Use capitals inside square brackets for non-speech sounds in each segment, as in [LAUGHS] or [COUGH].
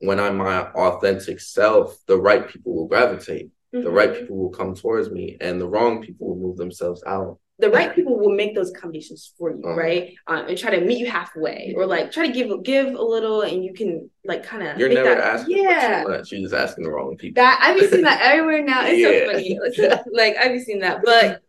when I'm my authentic self, the right people will gravitate. Mm-hmm. The right people will come towards me, and the wrong people will move themselves out the right people will make those accommodations for you, uh-huh. right? Um, and try to meet you halfway, or like try to give give a little, and you can like kind of. You're never that, asking yeah. for too much. You're just asking the wrong people. That I've been seeing that [LAUGHS] everywhere now. It's yeah. so funny. [LAUGHS] like I've been seeing that, but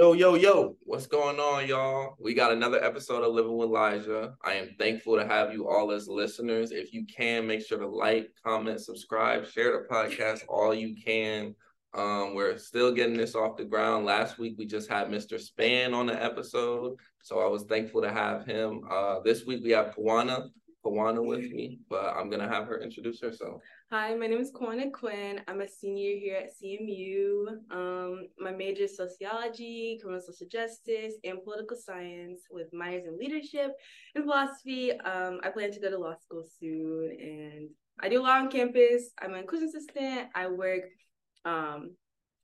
Yo, yo, yo, what's going on, y'all? We got another episode of Living with Elijah. I am thankful to have you all as listeners. If you can, make sure to like, comment, subscribe, share the podcast all you can. Um, we're still getting this off the ground. Last week we just had Mr. Span on the episode, so I was thankful to have him. Uh, this week we have Ku'Juana, Ku'Juana with me, but I'm gonna have her introduce herself. Hi, my name is Ku'Juana Quinn. I'm a senior here at CMU. Um, my major is sociology, criminal social justice, and political science with minors in leadership and philosophy. Um, I plan to go to law school soon, and I do a law on campus. I'm an inclusion assistant. I work um,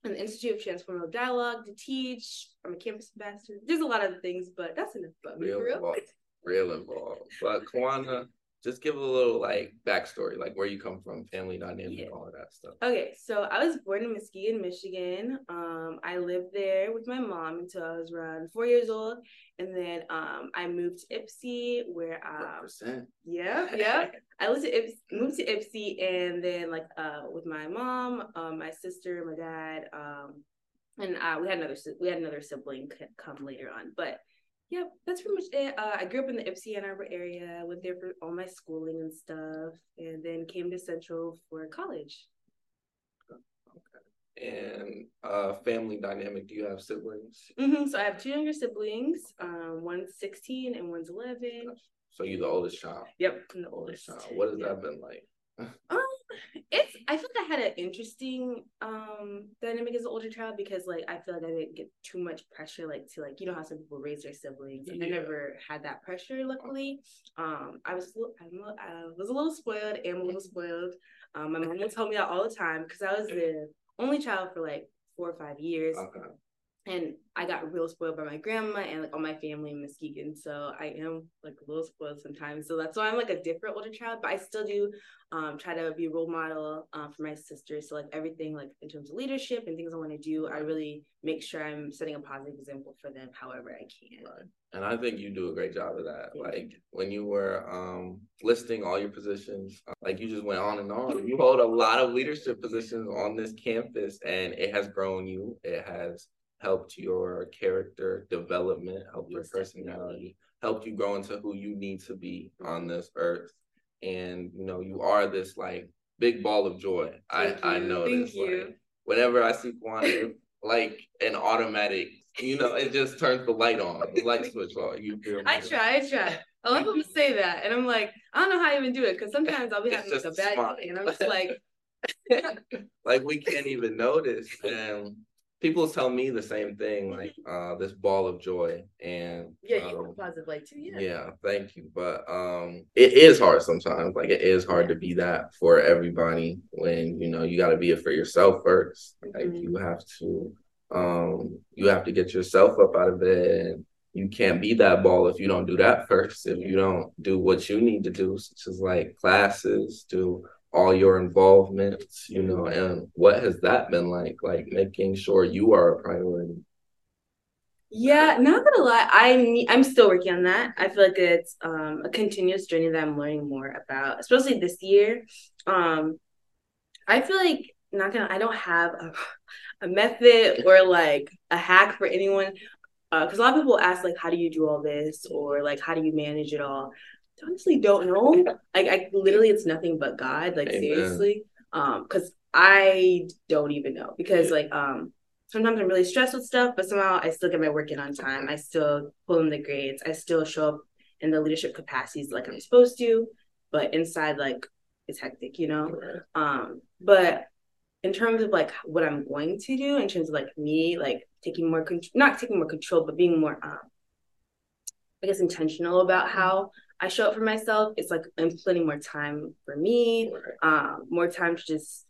in the Institute of Transformative Dialogue to teach. I'm a campus ambassador. There's a lot of things, but that's enough about me. Real involved. Real involved. But Ku'Juana, just give a little like backstory, like where you come from, family dynamic, yeah. all of that stuff. Okay, so I was born in Muskegon, Michigan. Um, I lived there with my mom until I was around four years old, and then um, I moved to Ypsi, where um, yeah, yeah, I lived to Ypsi, moved to Ypsi, and then like uh, with my mom, um, my sister, my dad, um, and uh, we had another we had another sibling come later on, but Yep, that's pretty much it. Uh, I grew up in the Ypsi Ann Arbor area, went there for all my schooling and stuff, and then came to Central for college. Okay. And uh, family dynamic, do you have siblings? Mm-hmm. So I have two younger siblings. Um, one's 16 and one's 11. So you're the oldest child? Yep, I'm the oldest. Child. What has yep. that been like? [LAUGHS] um, it's I feel like I had an interesting um dynamic as an older child because like I feel like I didn't get too much pressure like to like you know how some people raise their siblings and yeah. I never had that pressure luckily. Um I was I'm, I was a little spoiled and a little [LAUGHS] spoiled. Um my mom would tell me that all the time because I was the only child for like four or five years. Okay and I got real spoiled by my grandma and like all my family in Muskegon. So I am like a little spoiled sometimes. So that's why I'm like a different older child, but I still do um, try to be a role model uh, for my sisters. So like everything like in terms of leadership and things I want to do, I really make sure I'm setting a positive example for them however I can. Right. And I think you do a great job of that. Like when you were um, listing all your positions, uh, like you just went on and on. You hold a lot of leadership positions on this campus and it has grown you. It has helped your character development, helped your personality, helped you grow into who you need to be on this earth. And you know, you are this like big ball of joy. Thank I you. I know Thank this. You. Like, whenever I see Ku'Juana, like an automatic, you know, it just turns the light on, the light switch on. You feel me? I try, I try. A lot of people say that, and I'm like, I don't know how I even do it because sometimes I'll be having like a bad smart. day, and I'm just [LAUGHS] like, like we can't even notice. And people tell me the same thing, like uh, this ball of joy, and yeah, you um, positive light too. Yeah. Yeah, thank you. But um, it is hard sometimes. Like it is hard to be that for everybody when you know you got to be it for yourself 1st Like mm-hmm. you have to, um, you have to get yourself up out of bed. You can't be that ball if you don't do that first. If you don't do what you need to do, such as like classes, do all your involvements, you know, and what has that been like? Like making sure you are a priority. Yeah, not gonna lie, I'm I'm still working on that. I feel like it's um, a continuous journey that I'm learning more about, especially this year. Um, I feel like not gonna. I don't have a, [LAUGHS] a method or like a hack for anyone because uh, a lot of people ask like, how do you do all this, or like, how do you manage it all? Honestly don't know. Like I literally it's nothing but God. Like Amen. seriously. Um, because I don't even know. Because like um sometimes I'm really stressed with stuff, but somehow I still get my work in on time. I still pull in the grades. I still show up in the leadership capacities like I'm supposed to, but inside like it's hectic, you know? Um, but in terms of like what I'm going to do, in terms of like me, like taking more control, not taking more control, but being more, um, I guess, intentional about how I show up for myself, it's like I'm putting more time for me, um, more time to just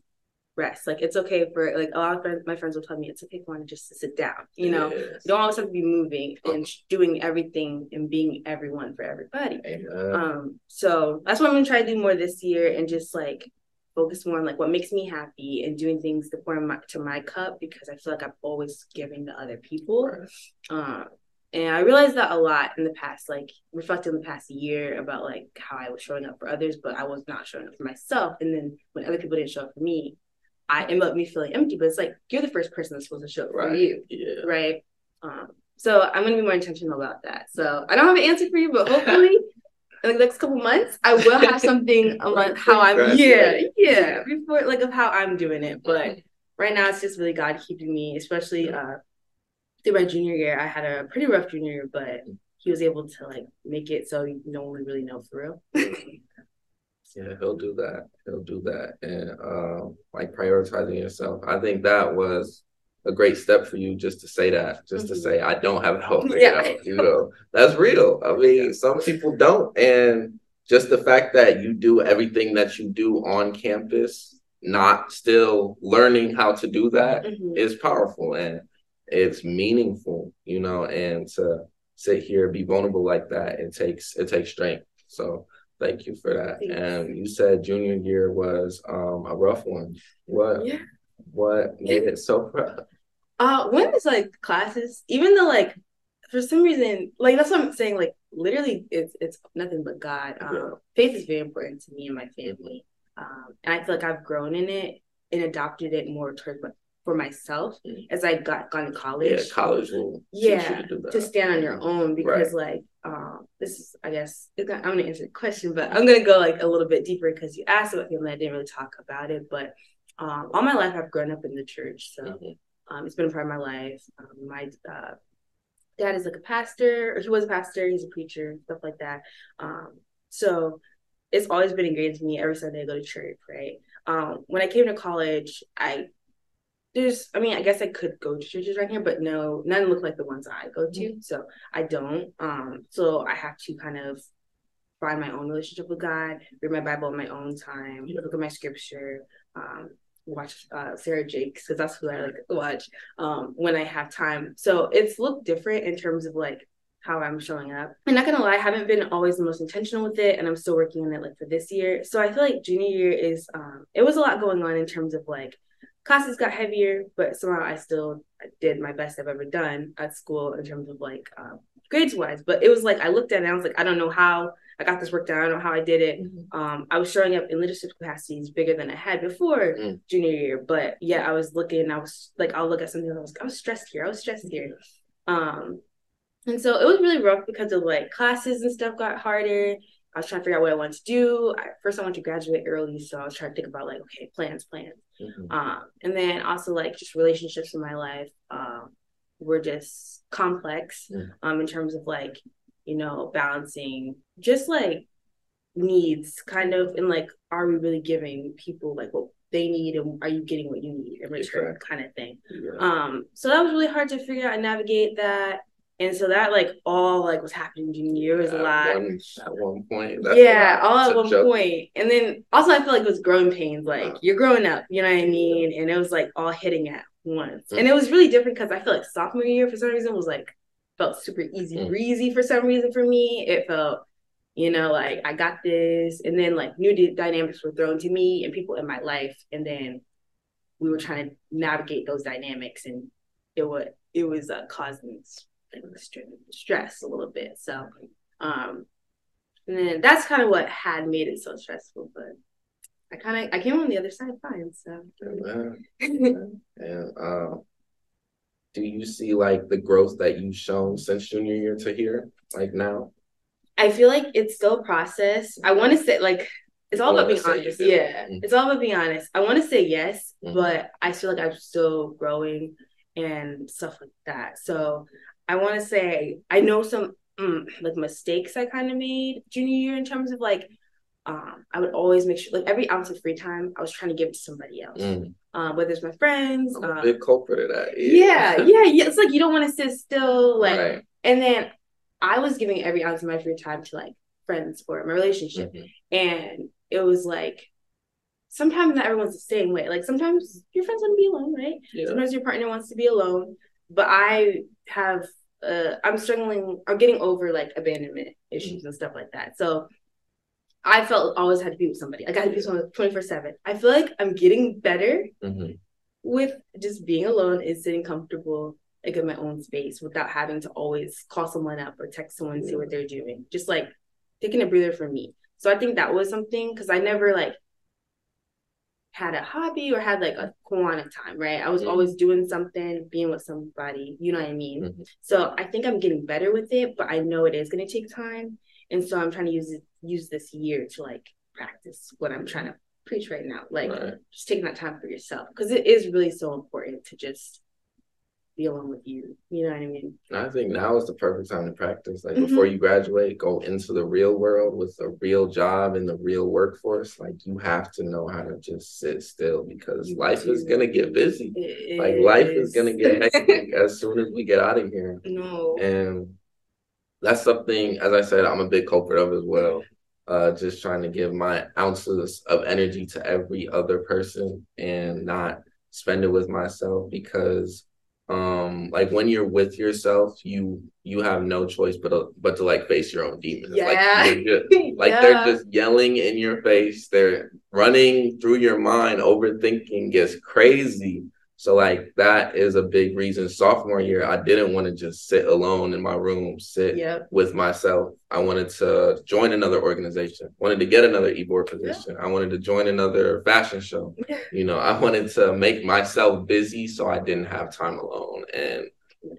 rest. Like it's okay for like a lot of friends, my friends will tell me it's okay for one just to sit down. You know, Yes. you don't always have to be moving and doing everything and being everyone for everybody. Amen. Um, so that's what I'm gonna try to do more this year and just like focus more on like what makes me happy and doing things to pour my, to my cup because I feel like I'm always giving to other people. Right. Um, and I realized that a lot in the past, like reflecting the past year about like how I was showing up for others, but I was not showing up for myself. And then when other people didn't show up for me, I ended up me feeling empty. But it's like you're the first person that's supposed to show up for you, Yeah. right? Um, so I'm gonna be more intentional about that. So I don't have an answer for you, but hopefully [LAUGHS] in the next couple months I will have something [LAUGHS] on how I'm yeah, yeah, before like of how I'm doing it. But right now it's just really God keeping me, especially uh through my junior year. I had a pretty rough junior year, but he was able to like make it so no one would really know for real. [LAUGHS] Yeah, he'll do that. He'll do that. And um, like prioritizing yourself. I think that was a great step for you just to say that, just to Mhm. say, I don't have it all figured Yeah. out. You know, that's real. I mean, some people don't. And just the fact that you do everything that you do on campus, not still learning how to do that Mhm. is powerful and it's meaningful, you know, and to sit here, be vulnerable like that, it takes it takes strength. So thank you for that. Thanks. And you said junior year was um a rough one. What Yeah. what made it so rough? Uh, one is like classes, even though like for some reason, like that's what I'm saying. Like literally, it's it's nothing but God. Um, Yeah. Faith is very important to me and my family, um, and I feel like I've grown in it and adopted it more towards my, for myself Mm. as I got gone to college. Yeah, college will Yeah, to do that. to stand on your own because like um this is I guess it's not, I'm gonna answer the question, but I'm gonna go like a little bit deeper because you asked about family. I didn't really talk about it, but um all my life I've grown up in the church, so Mhm. um it's been a part of my life. Um, my uh, dad is like a pastor, or he was a pastor. He's a preacher, stuff like that. Um, so it's always been ingrained to me. Every Sunday I go to church, right? Um, when I came to college, I there's, I mean, I guess I could go to churches right here, but no, none look like the ones I go to. So I don't. Um, so I have to kind of find my own relationship with God, read my Bible in my own time, look at my scripture, um, watch uh, Sarah Jakes because that's who I like to watch um, when I have time. So it's looked different in terms of like how I'm showing up. I'm not gonna lie, I haven't been always the most intentional with it, and I'm still working on it like for this year. So I feel like junior year is um, it was a lot going on in terms of like classes got heavier, but somehow I still did my best I've ever done at school in terms of like um, grades wise. But it was like I looked at it and I was like, I don't know how I got this work done. I don't know how I did it. Um, I was showing up in leadership capacities bigger than I had before Mm. junior year. But yeah, I was looking. I was like, I'll look at something. And I was, like, I was stressed here. I was stressed here. Um, and so it was really rough because of like classes and stuff got harder. I was trying to figure out what I wanted to do. I, first, I wanted to graduate early, so I was trying to think about like, okay, plans, plans. Mhm. Um, and then also like just relationships in my life um, were just complex Mm. um, in terms of like, you know, balancing just like needs kind of and like, are we really giving people like what they need and are you getting what you need in return kind of thing. Yeah. Um, so that was really hard to figure out and navigate that. And so that like all like was happening junior year was a At lot one, at one point. that's yeah, all at one joke. point. And then also I feel like it was growing pains. Like you're growing up, you know what I mean? And it was like all hitting at once. Mm. And it was really different because I feel like sophomore year for some reason was like felt super easy Mm. breezy for some reason for me. It felt, you know, like I got this. And then like new d- dynamics were thrown to me and people in my life. And then we were trying to navigate those dynamics and it would it was uh, causing stress a little bit. So um and then that's kind of what had made it so stressful, but I kind of I came on the other side fine. So Amen. And um, do you see like the growth that you've shown since junior year to here, like now? I feel like it's still a process. I want to say like it's all about being honest. Yeah, Mhm. it's all about being honest. I want to say yes, Mhm. but I feel like I'm still growing and stuff like that. So I want to say I know some mm, like mistakes I kind of made junior year in terms of like um, I would always make sure like every ounce of free time I was trying to give it to somebody else, Mm, um, whether it's my friends. I'm a uh, big culprit of that. yeah, yeah, [LAUGHS] yeah. It's like you don't want to sit still, like, Right. and then I was giving every ounce of my free time to like friends or my relationship, Mhm. and it was like sometimes not everyone's the same way. Like sometimes your friends want to be alone, right? Yeah. Sometimes your partner wants to be alone. But I have uh I'm struggling I'm getting over like abandonment issues and stuff like that. So I felt always had to be with somebody. Like I got to be with someone 24 7. I feel like I'm getting better hmm with just being alone and sitting comfortable like in my own space without having to always call someone up or text someone and see what they're doing. Just like taking a breather for me. So I think that was something because I never like had a hobby or had like a quantity time, right? I was Mhm. always doing something, being with somebody, you know what I mean? Mhm. So I think I'm getting better with it, but I know it is gonna take time. And so I'm trying to use it use this year to like practice what I'm trying to preach right now. Like Right. just taking that time for yourself. Because it is really so important to just be alone with you. You know what I mean? I think now is the perfect time to practice. Like Mhm. before you graduate, go into the real world with a real job in the real workforce. Like you have to know how to just sit still because You life is gonna get busy. It Like life is is. gonna get [LAUGHS] hectic as soon as we get out of here. no. And that's something, as I said, I'm a big culprit of as well. Uh, just trying to give my ounces of energy to every other person and not spend it with myself because um like when you're with yourself you you have no choice but to, but to like face your own demons Yeah. like, just, like Yeah. [LAUGHS] they're just yelling in your face they're running through your mind overthinking gets crazy so like that is a big reason sophomore year I didn't want to just sit alone in my room sit Yep. with myself. I wanted to join another organization, wanted to get another e-board position. I wanted to join another fashion show. [LAUGHS] You know, I wanted to make myself busy so I didn't have time alone. And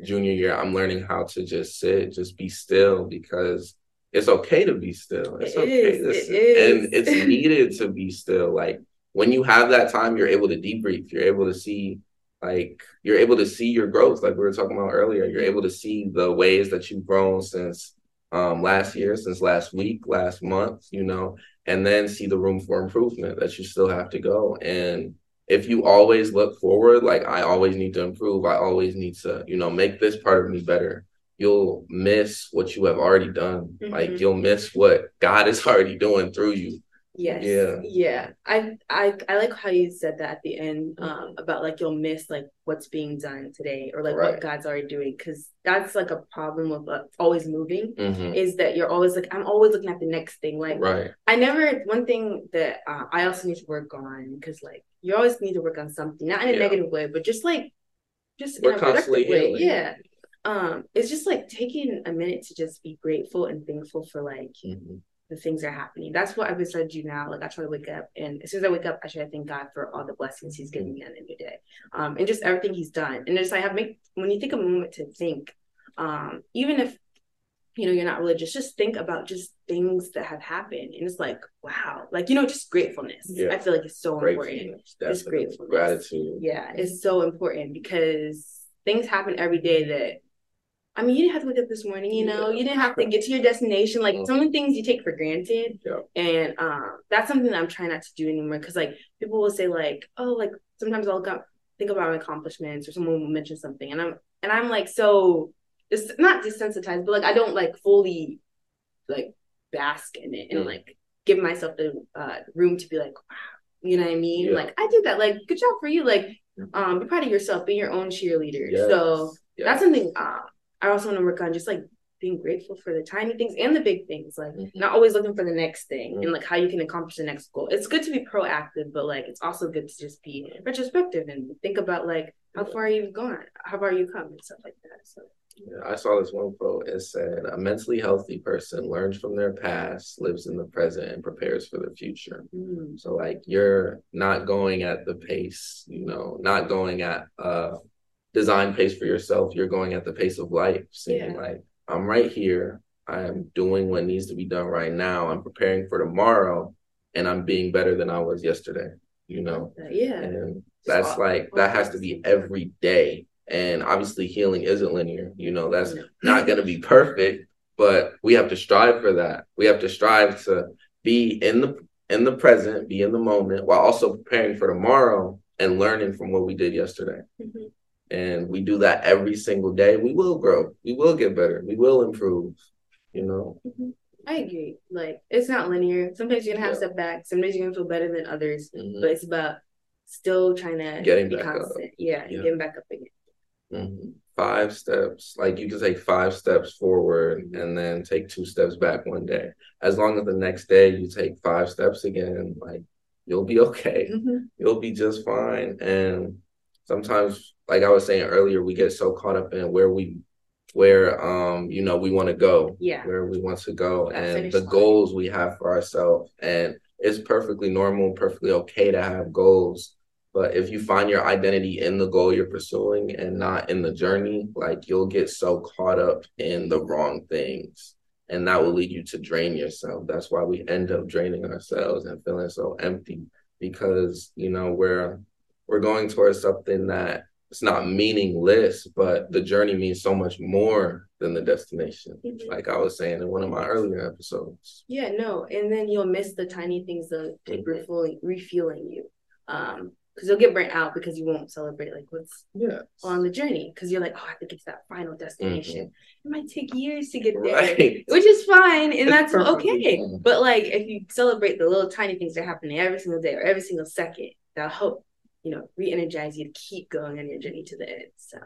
junior year, I'm learning how to just sit, just be still because it's okay to be still. It's It okay is, to it sit. And it's needed to be still. Like when you have that time, you're able to debrief. You're able to see like you're able to see your growth like we were talking about earlier. You're able to see the ways that you've grown since um last year since last week last month you know and then see the room for improvement that you still have to go. And if you always look forward like i always need to improve. I always need to you know make this part of me better. You'll miss what you have already done. Like Mhm. you'll miss what god is [LAUGHS] already doing through you Yes. Yeah. Yeah. I I I like how you said that at the end um about like you'll miss like what's being done today or like Right. what God's already doing because that's like a problem with uh, always moving Mhm. is that you're always like I'm always looking at the next thing like right I never one thing that uh, I also need to work on because like you always need to work on something not in a Yeah. negative way but just like just We're in a productive constantly way healing. yeah um it's just like taking a minute to just be grateful and thankful for like Mhm. The things are happening. That's what I've been trying to do now. Like I try to wake up, and as soon as I wake up, I try to thank God for all the blessings He's given me on a new day, um, and just everything He's done. And just I have make when you take a moment to think, um, even if you know you're not religious, just think about just things that have happened, and it's like wow, like you know, just gratefulness. Yeah. I feel like it's so important. gratefulness Just gratefulness. gratitude Yeah, it's so important because things happen every day that I mean, you didn't have to wake up this morning, you know, you didn't have to get to your destination. Like Mhm. some of the things you take for granted. Yeah. And um that's something that I'm trying not to do anymore. Cause like people will say like, oh, like sometimes I'll go, think about my accomplishments or someone will mention something and I'm and I'm like so it's not desensitized, but like I don't like fully like bask in it and Mm. like give myself the uh room to be like, wow, you know what I mean? Yeah. Like I did that. Like good job for you. Like um be proud of yourself, be your own cheerleader. Yes. So Yes. that's something uh, I also want to work on, just like being grateful for the tiny things and the big things, like Mhm. not always looking for the next thing Mhm. and like how you can accomplish the next goal. It's good to be proactive, but like it's also good to just be retrospective and think about like how far you've gone, how far you come, and stuff like that. So Yeah, I saw this one quote. It said, "A mentally healthy person learns from their past, lives in the present, and prepares for the future." mm, So, like, you're not going at the pace, you know, not going at uh design pace for yourself. You're going at the pace of life, saying Yeah. like, "I'm right here. I'm doing what needs to be done right now. I'm preparing for tomorrow, and I'm being better than I was yesterday." You know, yeah, and that's all- like that has to be every day and obviously healing isn't linear you know that's No. not going to be perfect but we have to strive for that we have to strive to be in the in the present be in the moment while also preparing for tomorrow and learning from what we did yesterday Mhm. And we do that every single day we will grow we will get better we will improve you know Mhm. I agree. Like it's not linear. Sometimes you're gonna have yeah. setbacks. Sometimes you're gonna feel better than others. Mm-hmm. But it's about still trying to getting back constant. up. Yeah, yeah, getting back up again. Mm-hmm. Five steps. Like you can take five steps forward mm-hmm. and then take two steps back one day. As long as the next day you take five steps again, like you'll be okay. Mm-hmm. You'll be just fine. And sometimes, like I was saying earlier, we get so caught up in where we where um you know we want to go yeah. where we want to go that and the line. goals we have for ourselves. And it's perfectly normal perfectly okay to have goals. But if you find your identity in the goal you're pursuing and not in the journey like you'll get so caught up in the wrong things. And that will lead you to drain yourself. That's why we end up draining ourselves and feeling so empty because you know we're we're going towards something that it's not meaningless, but the journey means so much more than the destination. Mm-hmm. Like I was saying in one of my earlier episodes. Yeah, no, and then you'll miss the tiny things that keep mm-hmm. refueling, refueling you. Um, because you'll get burnt out because you won't celebrate like what's yeah on the journey because you're like oh I have to get to that final destination. Mm-hmm. It might take years to get there, right. [LAUGHS] which is fine and that's okay. But like if you celebrate the little tiny things that are happening every single day or every single second, that'll help you know, re-energize you to keep going on your journey to the end. So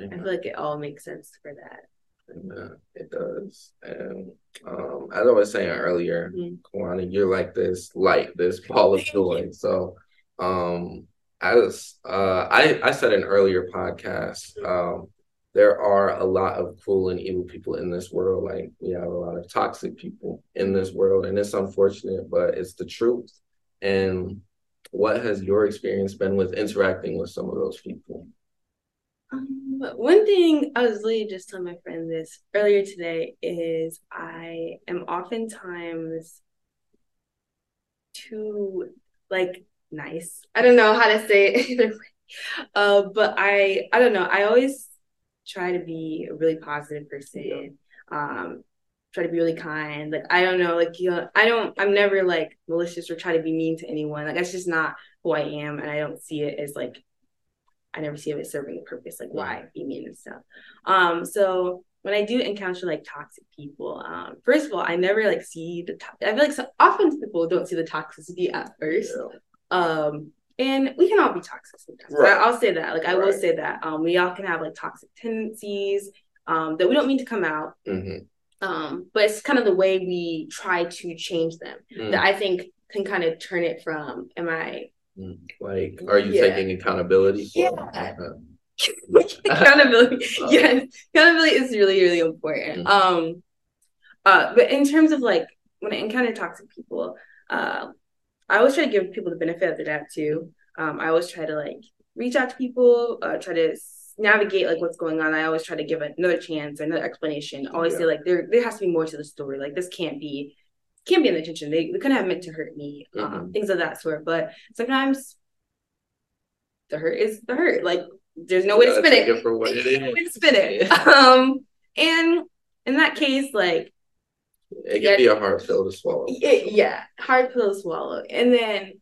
I feel like it all makes sense for that. Yeah, it does. And um, as I was saying earlier, mm-hmm. you're like this light, this ball of joy. So um, as uh, I, I said in earlier podcast, mm-hmm. um, there are a lot of cruel and evil people in this world. Like we have a lot of toxic people in this world, and it's unfortunate, but it's the truth. And what has your experience been with interacting with some of those people? Um, one thing I was literally just telling my friend this earlier today is I am oftentimes too like nice. I don't know how to say it [LAUGHS] either way. Uh, but I I don't know. I always try to be a really positive person. Um, try to be really kind. Like I don't know, like you know, I don't I'm never like malicious or try to be mean to anyone. Like that's just not who I am and I don't see it as like I never see it as serving a purpose, like why be mean and stuff. Um so when I do encounter like toxic people, um, first of all, I never like see the. To- I feel like so often people don't see the toxicity at first. Yeah. Um, and we can all be toxic sometimes. Right. I'll say that. Like I right. will say that. Um, we all can have like toxic tendencies um, that we don't mean to come out. Mm-hmm um, but it's kind of the way we try to change them mm. that I think can kind of turn it from am I mm. like are you yeah. taking accountability yeah. [LAUGHS] accountability [LAUGHS] uh, yes accountability is really really important mm. um uh but in terms of like when I encounter toxic people uh I always try to give people the benefit of the doubt too um I always try to like reach out to people uh try to navigate like what's going on, I always try to give another chance, another explanation. Always yeah. say like there there has to be more to the story. Like this can't be can't be an intention. They, they couldn't have meant to hurt me, um, mm-hmm. um, things of that sort. But sometimes the hurt is the hurt. Like there's no way to spin it. it for what it is. No way to spin it. [LAUGHS] um, and in that case, like it can be a hard pill to swallow. It, yeah, hard pill to swallow. And then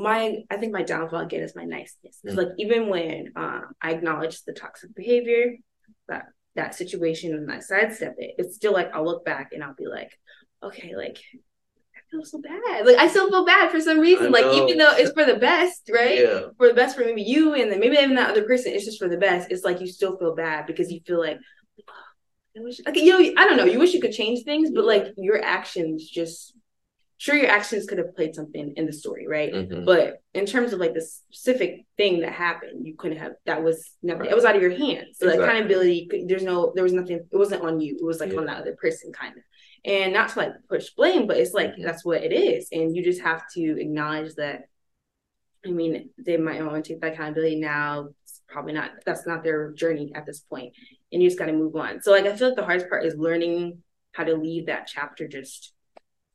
my I think my downfall again is my niceness. Mm. Like even when um, I acknowledge the toxic behavior, that that situation and I sidestep it, it's still like I'll look back and I'll be like, okay, like I feel so bad. Like I still feel bad for some reason. Like even though it's for the best, right? Yeah. For the best for maybe you and then maybe even that other person, it's just for the best. It's like you still feel bad because you feel like oh, I wish like you know, I don't know, you wish you could change things, but like your actions just sure your actions could have played something in the story right mm-hmm. but in terms of like the specific thing that happened you couldn't have that was never right. it was out of your hands so exactly. like accountability there's no there was nothing it wasn't on you it was like yeah. on that other person kind of and not to like push blame but it's like mm-hmm. that's what it is and you just have to acknowledge that i mean they might want to take that accountability now it's probably not that's not their journey at this point and you just got to move on so like i feel like the hardest part is learning how to leave that chapter just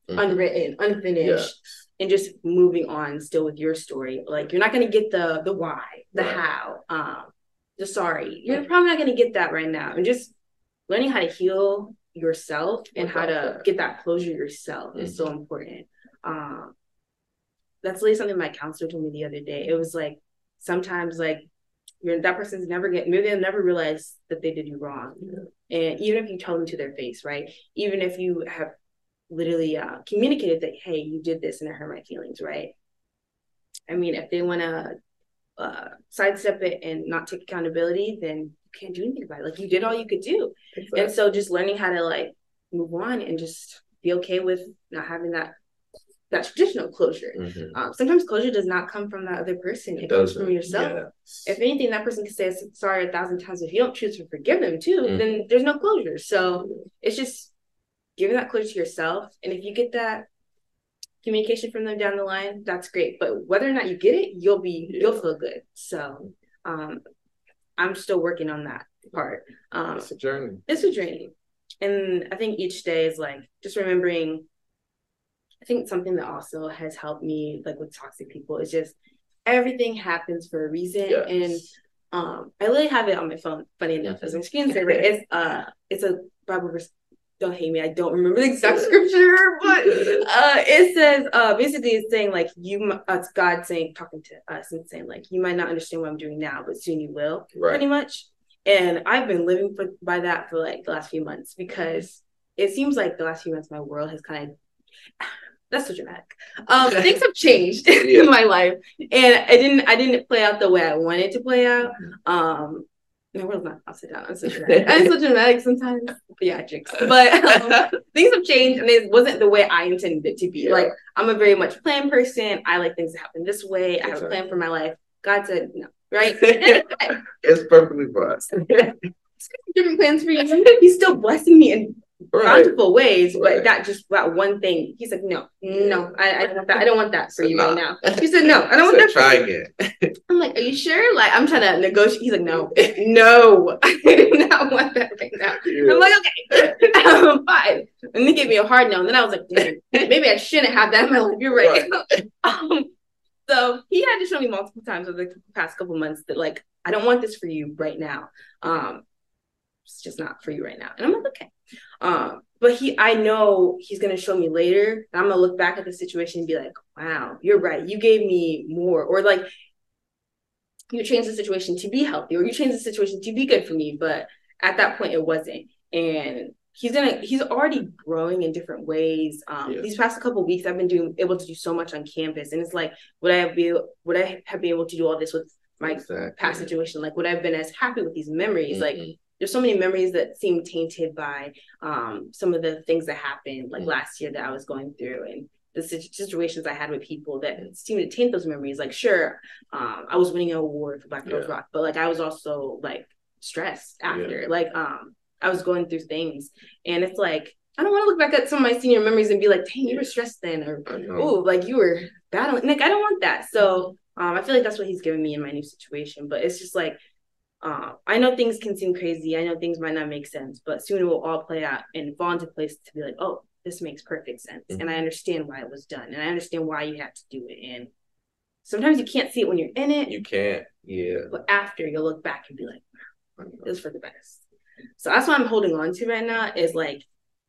mm-hmm. unwritten, unfinished, yeah. and just moving on still with your story. Like you're not gonna get the the why, the right. how, um, the sorry. You're probably not gonna get that right now. And just learning how to heal yourself and how to that. get that closure yourself mm-hmm. is so mm-hmm. important. Um, that's really something my counselor told me the other day. It was like sometimes like you're that person's never get maybe they'll never realize that they did you wrong. Yeah. And even if you tell them to their face, right? Even if you have literally uh, communicated that, hey, you did this and it hurt my feelings, right? I mean, if they want to uh, sidestep it and not take accountability, then you can't do anything about it. Like you did all you could do. Exactly. And so just learning how to like move on and just be okay with not having that that traditional closure. Mm-hmm. Um, sometimes closure does not come from that other person; it, it comes from yourself. Yes. If anything, that person can say sorry a thousand times. If you don't choose to forgive them too, mm-hmm. then there's no closure. So it's just giving that closure to yourself. And if you get that communication from them down the line, that's great. But whether or not you get it, you'll be yeah. you'll feel good. So um, I'm still working on that part. Um, it's a journey. It's a journey, and I think each day is like just remembering. I think something that also has helped me, like with toxic people, is just everything happens for a reason, yes. and um, I literally have it on my phone. Funny enough, as my screensaver, [LAUGHS] it's uh, it's a Bible verse don't hate me. I don't remember the exact [LAUGHS] scripture, but uh, it says uh, basically it's saying like you, uh, it's God saying talking to us and saying like you might not understand what I'm doing now, but soon you will, right. pretty much. And I've been living for, by that for like the last few months because it seems like the last few months my world has kind of [SIGHS] that's so dramatic. Um, things have changed [LAUGHS] yeah. in my life, and I didn't I didn't play out the way I wanted to play out. Um, my world's not upside down. I'm so dramatic. I'm so dramatic sometimes. Theatrics. But um, [LAUGHS] things have changed and it wasn't the way I intended it to be. Yeah. Like I'm a very much planned person. I like things to happen this way. I have a plan for my life. God said no, right? [LAUGHS] it's perfectly fine. [LAUGHS] Different plans for you. He's still blessing me and right. bountiful ways, right. but that just that one thing. He's like, "No, no, I, I don't want that. I don't want that for you right now." He said, "No, I don't [LAUGHS] want that." Try again. [LAUGHS] I'm like, "Are you sure?" Like, I'm trying to negotiate. He's like, "No, [LAUGHS] no, I do not want that right now." Yeah. I'm like, "Okay, I'm fine." And he gave me a hard no, and then I was like, "Maybe I shouldn't have that in my life." You're right. um, so he had to show me multiple times over the past couple months that like I don't want this for you right now. Um, it's just not for you right now. And I'm like, okay. Um, but he, I know he's gonna show me later. I'm gonna look back at the situation and be like, wow, you're right. You gave me more, or like you changed the situation to be healthy, or you changed the situation to be good for me. But at that point, it wasn't. And he's gonna he's already growing in different ways. Um, yeah. These past couple weeks, I've been doing able to do so much on campus, and it's like, would I be would I have been able to do all this with my exactly. past situation? Like, would I have been as happy with these memories? Mm-hmm. Like there's so many memories that seem tainted by um, some of the things that happened like mm-hmm. last year that I was going through and the situations I had with people that seemed to taint those memories. Like, sure, um, I was winning an award for Black Girls yeah. Rock, but like I was also like stressed after. Yeah. Like, um, I was going through things, and it's like I don't want to look back at some of my senior memories and be like, "Dang, you were stressed then," or "Oh, like you were battling." Like, I don't want that. So, um, I feel like that's what he's giving me in my new situation. But it's just like uh, I know things can seem crazy. I know things might not make sense, but soon it will all play out and fall into place to be like, oh, this makes perfect sense. Mm-hmm. And I understand why it was done. And I understand why you had to do it. And sometimes you can't see it when you're in it. You can't. Yeah. But after you'll look back and be like, it was for the best. So that's what I'm holding on to right now is like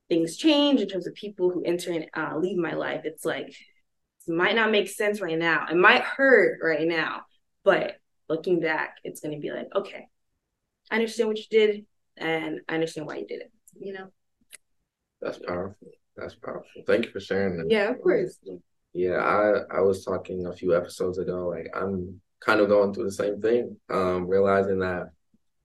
things change in terms of people who enter and uh, leave my life. It's like, it might not make sense right now. It might hurt right now, but looking back, it's going to be like, okay, I understand what you did and I understand why you did it, you know? That's powerful. That's powerful. Thank you for sharing that. Yeah, of course. Yeah, I I was talking a few episodes ago. Like I'm kind of going through the same thing. Um, realizing that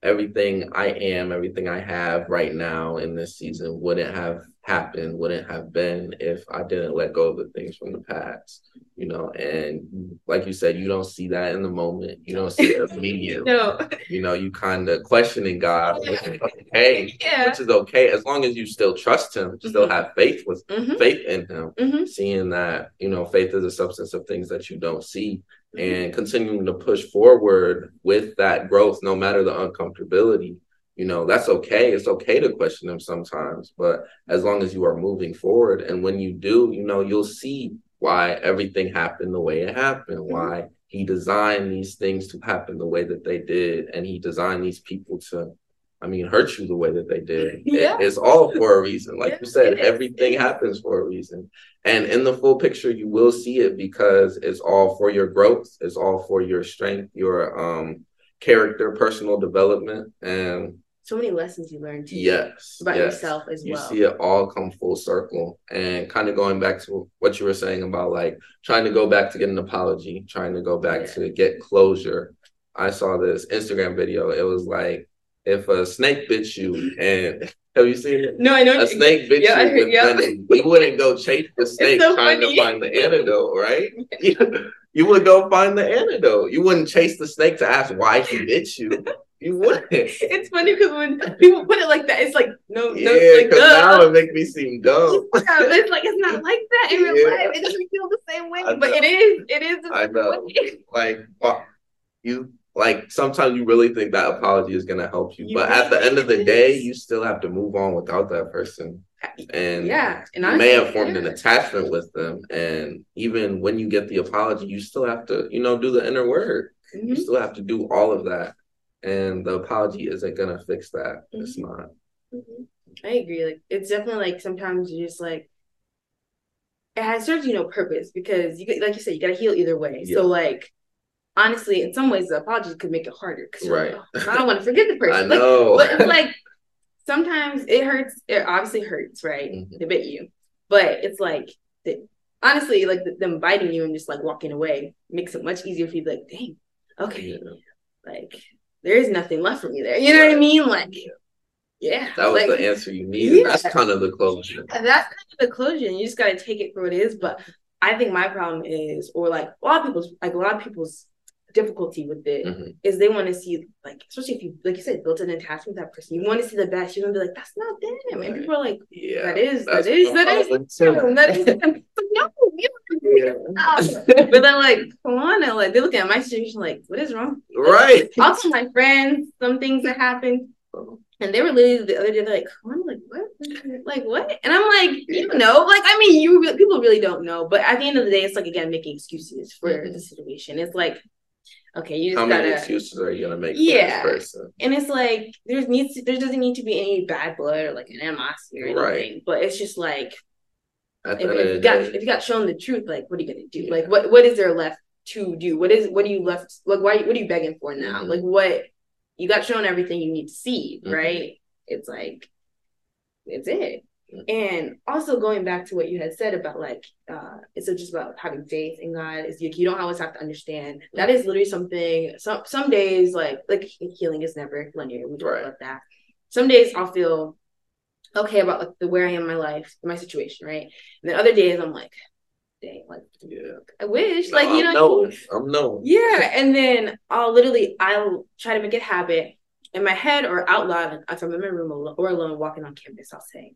everything I am, everything I have right now in this season wouldn't have happened, wouldn't have been if I didn't let go of the things from the past, you know. And like you said, you don't see that in the moment, you don't see it immediately. [LAUGHS] no. You know, you kind of questioning God, which is okay, yeah. which is okay as long as you still trust Him, mm-hmm. still have faith with mm-hmm. faith in Him, mm-hmm. seeing that you know faith is a substance of things that you don't see and continuing to push forward with that growth, no matter the uncomfortability. You know, that's okay. It's okay to question them sometimes, but as long as you are moving forward, and when you do, you know, you'll see why everything happened the way it happened, mm-hmm. why he designed these things to happen the way that they did, and he designed these people to I mean, hurt you the way that they did. [LAUGHS] Yeah. It, it's all for a reason. Like yeah, you said, everything happens for a reason. And in the full picture, you will see it because it's all for your growth, it's all for your strength, your um character, personal development. And so many lessons you learned. too. Yes. About yes. yourself as you well. see it all come full circle. And kind of going back to what you were saying about like trying to go back to get an apology, trying to go back Yeah. to get closure. I saw this Instagram video. It was like if a snake bit you and [LAUGHS] have you seen it? No, I know. A snake bit Yeah, I you heard- with yeah. venom. You wouldn't go chase the snake so trying funny. to find the antidote, right? [LAUGHS] [LAUGHS] You, would go find the antidote. You wouldn't chase the snake to ask why he bit you. You [LAUGHS] wouldn't. It's funny because when people put it like that, it's like no, Yeah, no, like because now it make me seem dumb. [LAUGHS] Yeah, but it's like it's not [LAUGHS] like that in real Yeah. life. It doesn't feel the same way, but it is. It is. I know. way. Like you like sometimes you really think that apology is gonna help you, You but at the end of the day, you still have to move on without that person. And Yeah, and you honestly, may have formed an attachment with them, and even when you get the apology, you still have to, you know, do the inner work. You Mhm. still have to do all of that, and the apology isn't gonna fix that. It's Mm-hmm. not. Mhm. I agree. Like it's definitely like sometimes you just like it has serves you no purpose because you get- like you said you got to heal either way. Yeah. So like honestly, in some ways, the apology could make it harder because Right. I don't want to forget the [LAUGHS] person. I Like, know. but it's like sometimes it hurts. It obviously hurts, right? Mhm. They bit you, but it's like the, honestly, like them biting you and just like walking away makes it much easier for you. to be Like, dang, okay, Yeah. like there is nothing left for me there. You know what I mean? Like, yeah, That was like, the answer you needed. That's kind of the closure. and that's kind of the closure. And you just gotta take it for what it is. But I think my problem is, or like a lot of people's, like a lot of people's difficulty with it Mhm. is they want to see, like, especially if you, like you said, built an attachment with that person. You want to see the best. You want to be like, that's not them. And Right. people are like, Yeah. that is, that is, that is, them. [LAUGHS] that is. too. no, Yeah. but then like, come on, now, like they're looking at my situation, like, what is wrong? Right. [LAUGHS] I'll tell my friends some things that happened. And they were literally the other day, they're like, I'm like, what? Like, what? And I'm like, you know, like, I mean, you people really don't know. But at the end of the day, it's like, again, making excuses for Mhm. the situation. It's like, okay, you just How many gotta, excuses are you gonna make Yeah. for this person? and it's like, there's needs, to, there doesn't need to be any bad blood or like an animosity or anything. Right. But it's just like, if, if you got, day, if you got shown the truth, like, what are you gonna do? Yeah. Like, what, what is there left to do? What is, what are you left, like, why, what are you begging for now? Mhm. Like, what, you got shown everything you need to see, Mhm. right? It's like, it's it. And also going back to what you had said about like, uh, it's just about having faith in God. Is like you don't always have to understand. That is literally something. Some some days like like healing is never linear. We talk Right. about that. Some days I'll feel okay about like the where I am in my life, my situation, right? And then other days I'm like, dang, like yeah. I wish, No, like you I'm know, knowing. I'm knowing. yeah, and then I'll literally I'll try to make it habit in my head or out loud. If I'm in my room or alone walking on campus, I'll say,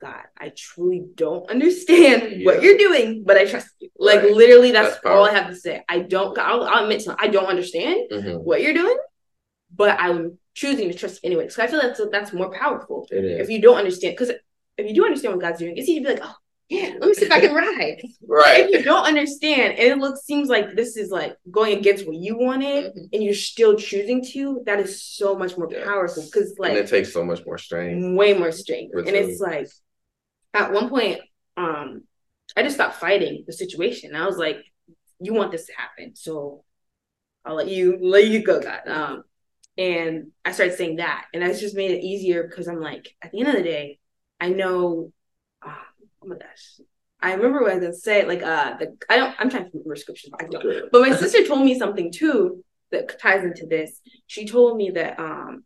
"God, I truly don't understand [LAUGHS] what you're doing, but I trust you." Like Right. literally, that's, That's all I have to say. I don't. I'll, I'll admit to I don't understand Mhm. what you're doing, but I'm choosing to trust you anyway. So I feel that's that's more powerful It if you don't understand. Because if you do understand what God's doing, it's easy to be like, "Oh." Yeah, let me see if I can [LAUGHS] ride. Right. if you don't understand and it looks seems like this is like going against what you wanted Mhm. and you're still choosing to that is so much more Yes. powerful because like and it takes so much more strength. way more strength and it's like at one point um i just stopped fighting the situation i was like you want this to happen so i'll let you let you go god um and i started saying that and that's just made it easier because i'm like at the end of the day i know ah, oh my gosh I remember what I was gonna say, like uh the I don't I'm trying to remember scriptures, but I don't. Good. But my sister told me something too that ties into this. She told me that um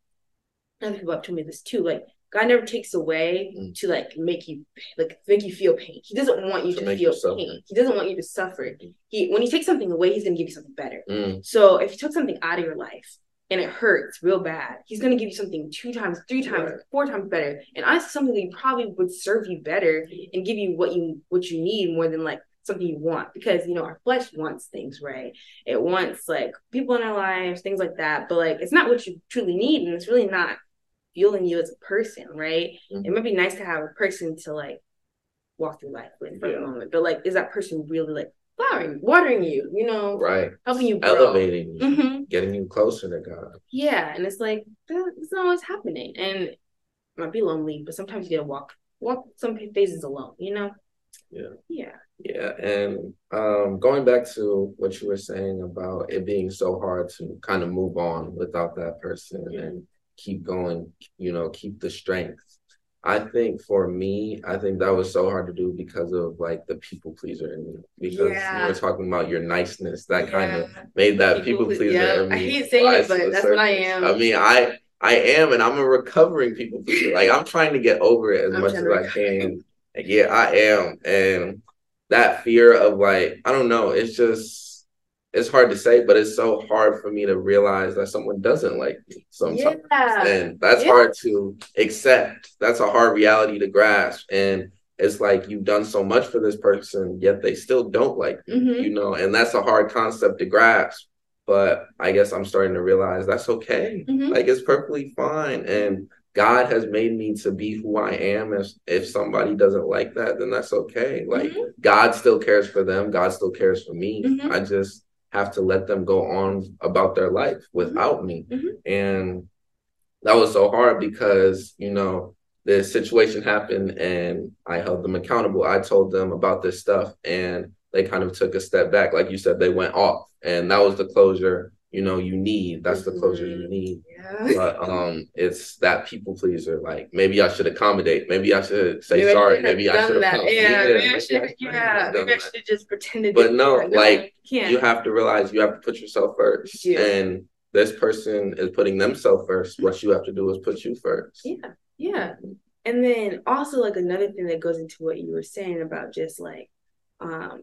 other people have told me this too, like God never takes away Mm. to like make you like make you feel pain. He doesn't want you To to, feel you pain. He doesn't want you to suffer. He when he takes something away, he's gonna give you something better. Mm, So if he took something out of your life and it hurts real bad, he's gonna give you something two times, three times, Right. four times better. And honestly, something that probably would serve you better and give you what you what you need more than like something you want. Because you know, our flesh wants things, right? It wants like people in our lives, things like that. But like it's not what you truly need, and it's really not fueling you as a person, right? Mhm. It might be nice to have a person to like walk through life with for Yeah. a moment. But like, is that person really like flowering, watering you, you know, right. helping you grow? Elevating you, hmm getting you closer to God. Yeah, and it's like that's not what's happening, and it might be lonely, but sometimes you gotta walk walk some phases alone, you know. Yeah. Yeah. Yeah, and um, going back to what you were saying about it being so hard to kind of move on without that person and keep going, you know, keep the strength. I think for me, I think that was so hard to do because of like the people pleaser in me. Because yeah. you were talking about your niceness, that yeah. kind of made that people, people pleaser. Yeah. I hate saying it, but that's what I am. I mean, I I am, and I'm a recovering people pleaser. Like I'm trying to get over it as I'm much as I can. yeah, I am, and that fear of like I don't know, it's just it's hard to say, but it's so hard for me to realize that someone doesn't like me sometimes. Yeah. And that's yeah. hard to accept. That's a hard reality to grasp. And it's like you've done so much for this person, yet they still don't like you, mm-hmm. you know, and that's a hard concept to grasp. But I guess I'm starting to realize that's okay. Mm-hmm. Like it's perfectly fine. And God has made me to be who I am. If if somebody doesn't like that, then that's okay. Like mm-hmm. God still cares for them. God still cares for me. Mm-hmm. I just have to let them go on about their life without mm-hmm. me. Mm-hmm. And that was so hard because, you know, this situation happened and I held them accountable. I told them about this stuff and they kind of took a step back. Like you said, they went off. And that was the closure you know you need that's the closure you mm-hmm. need. Yeah. but um it's that people pleaser like maybe i should accommodate maybe i should say maybe sorry maybe i should have yeah, yeah maybe i should yeah maybe i should just pretend but no like you have to realize you have to put yourself first. Yeah. and this person is putting themselves first. What you have to do is put you first. Yeah yeah. And then also like another thing that goes into what you were saying about just like um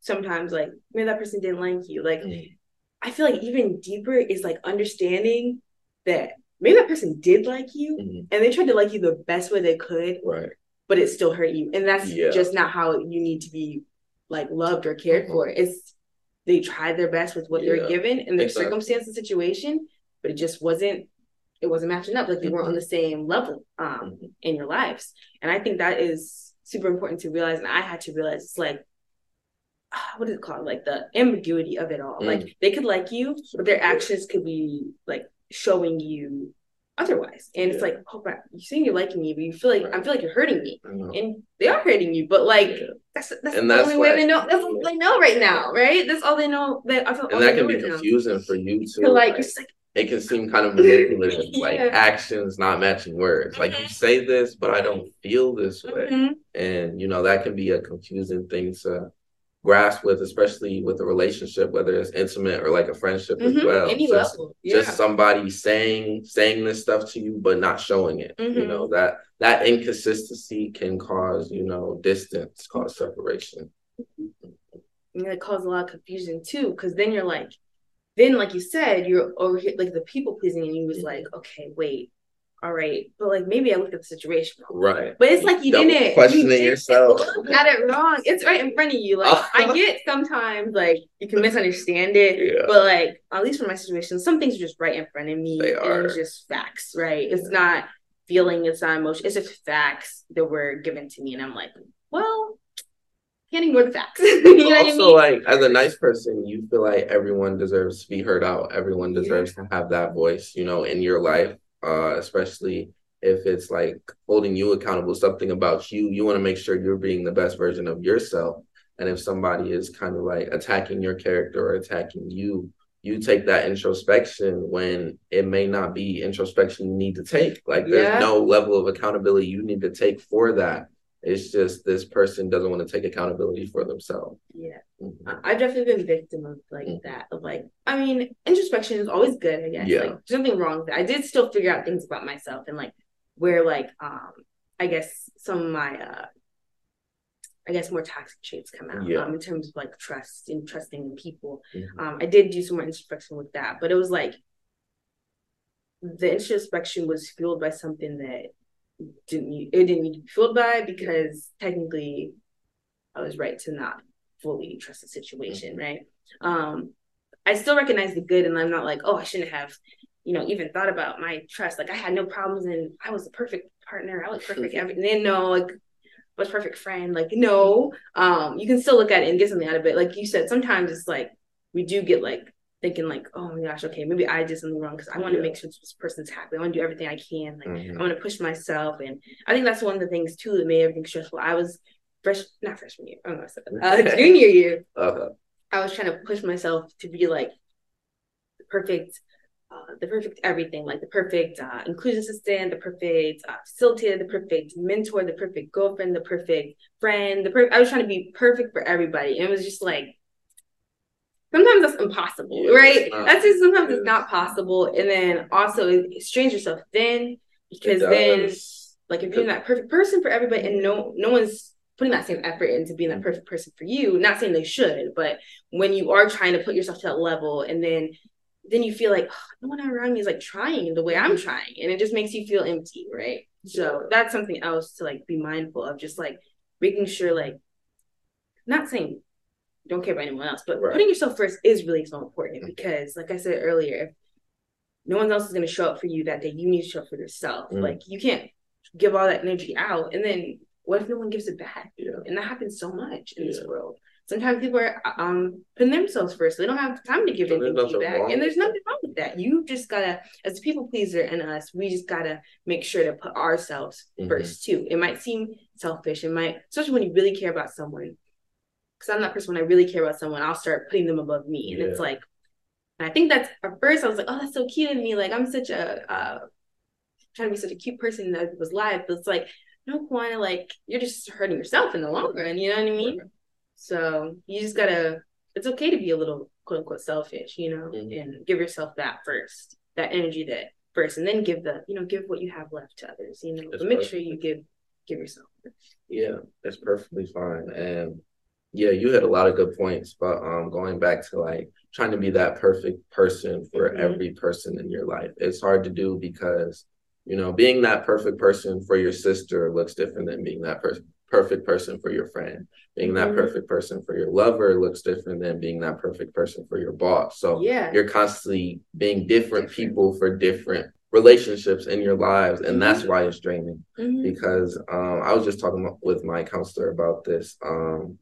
sometimes like maybe that person didn't like you. Like mm I feel like even deeper is like understanding that maybe that person did like you mm-hmm. and they tried to like you the best way they could. Right. But it still hurt you. And that's yeah. just not how you need to be like loved or cared mm-hmm. for. It's they tried their best with what yeah. they're given in their exactly. circumstance and situation, but it just wasn't it wasn't matching up. Like they weren't on the same level um mm-hmm. in your lives. And I think that is super important to realize. And I had to realize it's like [SIGHS] what is it called? Like the ambiguity of it all. Mm. Like they could like you, but their actions could be like showing you otherwise. And yeah. it's like, oh, right, you're saying you're liking me, but you feel like right. I feel like you're hurting me, and they are hurting you. But like yeah. that's that's and the that's only way they know. That's all they know right now, right? That's all they know. That I feel. And that can be confusing now. for you [LAUGHS] too. like, like, like it can seem kind of [LAUGHS] manipulative, yeah. like actions not matching words. Mm-hmm. Like you mm-hmm. say this, but I don't feel this way, mm-hmm. and you know that can be a confusing thing to grasp with, especially with a relationship, whether it's intimate or like a friendship mm-hmm. as well. Any just, level. Yeah. just somebody saying saying this stuff to you but not showing it. Mm-hmm. You know, mm-hmm. that that inconsistency can cause, you know, distance, cause separation. And it causes a lot of confusion too, because then you're like, then like you said, you're over here like the people pleasing and you was mm-hmm. like, okay, wait, all right, but like maybe I looked at the situation wrong. Right. But it's like you didn't questioning you yourself. Got it wrong. It's right in front of you. Like I [LAUGHS] get sometimes like you can misunderstand it, yeah. but like at least for my situation, some things are just right in front of me. They are. it's just facts, right? It's not feeling, it's not emotion. It's just facts that were given to me, and I'm like, well, can't ignore the facts. [LAUGHS] you know also, I mean? like as a nice person, you feel like everyone deserves to be heard out. Everyone deserves yeah. to have that voice, you know, in your life uh, especially if it's like holding you accountable, something about you, you want to make sure you're being the best version of yourself. And if somebody is kind of like attacking your character or attacking you, you take that introspection when it may not be introspection you need to take. Like there's yeah. no level of accountability you need to take for that. It's just this person doesn't want to take accountability for themselves. Yeah. Mm-hmm. I've definitely been victim of like mm-hmm. that. Of like, I mean, introspection is always good, I guess. Yeah. Like there's nothing wrong with it. I did still figure out things about myself and like where like um I guess some of my uh I guess more toxic traits come out yeah. um, in terms of like trust and trusting in people. Mm-hmm. Um, I did do some more introspection with that, but it was like the introspection was fueled by something that didn't it didn't need to be fueled by because technically I was right to not fully trust the situation, mm-hmm. right? Um, I still recognize the good, and I'm not like, oh, I shouldn't have, you know, even thought about my trust. Like I had no problems, and I was a perfect partner. I was perfect everything. No, like was perfect friend. Like no, um, you can still look at it and get something out of it. Like you said, sometimes it's like we do get like thinking like, oh my gosh, okay, maybe I did something wrong because I want to yeah. make sure this person's happy. I want to do everything I can. Like mm-hmm. I want to push myself, and I think that's one of the things too that made everything stressful. I was fresh, not freshman year, oh, uh, [LAUGHS] junior year. Uh-huh. I was trying to push myself to be like perfect uh, the perfect everything, like the perfect uh, inclusion assistant, the perfect uh, facilitator, the perfect mentor, the perfect girlfriend, the perfect friend. The per- I was trying to be perfect for everybody, and it was just like sometimes that's impossible, yeah, right? Not, that's just sometimes it's not possible. And then also it strains yourself thin because then, like, if you're that perfect person for everybody, and no no one's putting that same effort into being that perfect person for you. Not saying they should, but when you are trying to put yourself to that level, and then then you feel like oh, no one around me is like trying the way I'm trying, and it just makes you feel empty, right? So that's something else to like be mindful of, just like making sure, like, not saying don't care about anyone else, but right. putting yourself first is really so important because, like I said earlier, no one else is going to show up for you that day. You need to show up for yourself. Mm. Like you can't give all that energy out, and then what if no one gives it back? Yeah. And that happens so much in yeah. this world sometimes people are um putting themselves first. They don't have time to give anything back. And there's nothing wrong with that. You just gotta, as a people pleaser and us, we just gotta make sure to put ourselves mm-hmm. first too. It might seem selfish. It might, especially when you really care about someone. Because I'm that person when I really care about someone, I'll start putting them above me. And yeah. it's like, and I think that's at first I was like, oh, that's so cute of me. Like I'm such a uh trying to be such a cute person in other people's life. But it's like, no, Ku'Juana, like you're just hurting yourself in the long run. You know what I mean? So you just gotta. It's okay to be a little quote unquote selfish, you know, mm-hmm. and give yourself that first, that energy that first, and then give the, you know, give what you have left to others, you know. Make sure you give give yourself. Yeah, that's perfectly fine. And yeah, you had a lot of good points, but um, going back to like trying to be that perfect person for mm-hmm. every person in your life, it's hard to do because you know being that perfect person for your sister looks different than being that person perfect person for your friend. Being that mm-hmm. perfect person for your lover looks different than being that perfect person for your boss. So yeah. you're constantly being different people for different relationships in your lives. And mm-hmm. that's why it's draining. Mm-hmm. Because um, I was just talking with my counselor about this. Um,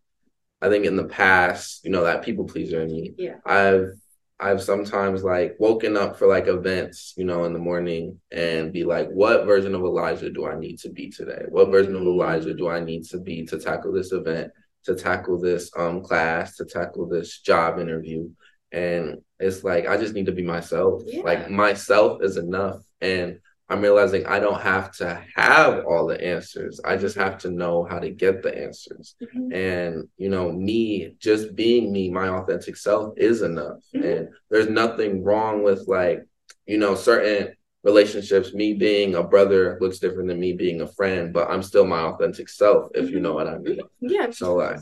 I think in the past, you know, that people pleaser in me. Yeah. I've I've sometimes like woken up for like events, you know, in the morning and be like, what version of Elijah do I need to be today? What version of Elijah do I need to be to tackle this event, to tackle this um class, to tackle this job interview? And it's like I just need to be myself. Yeah. Like myself is enough. And I'm realizing I don't have to have all the answers. I just have to know how to get the answers. Mm-hmm. And, you know, me just being me, my authentic self is enough. Mm-hmm. And there's nothing wrong with like, you know, certain relationships. Me being a brother looks different than me being a friend, but I'm still my authentic self, if mm-hmm. you know what I mean. Yeah. So like,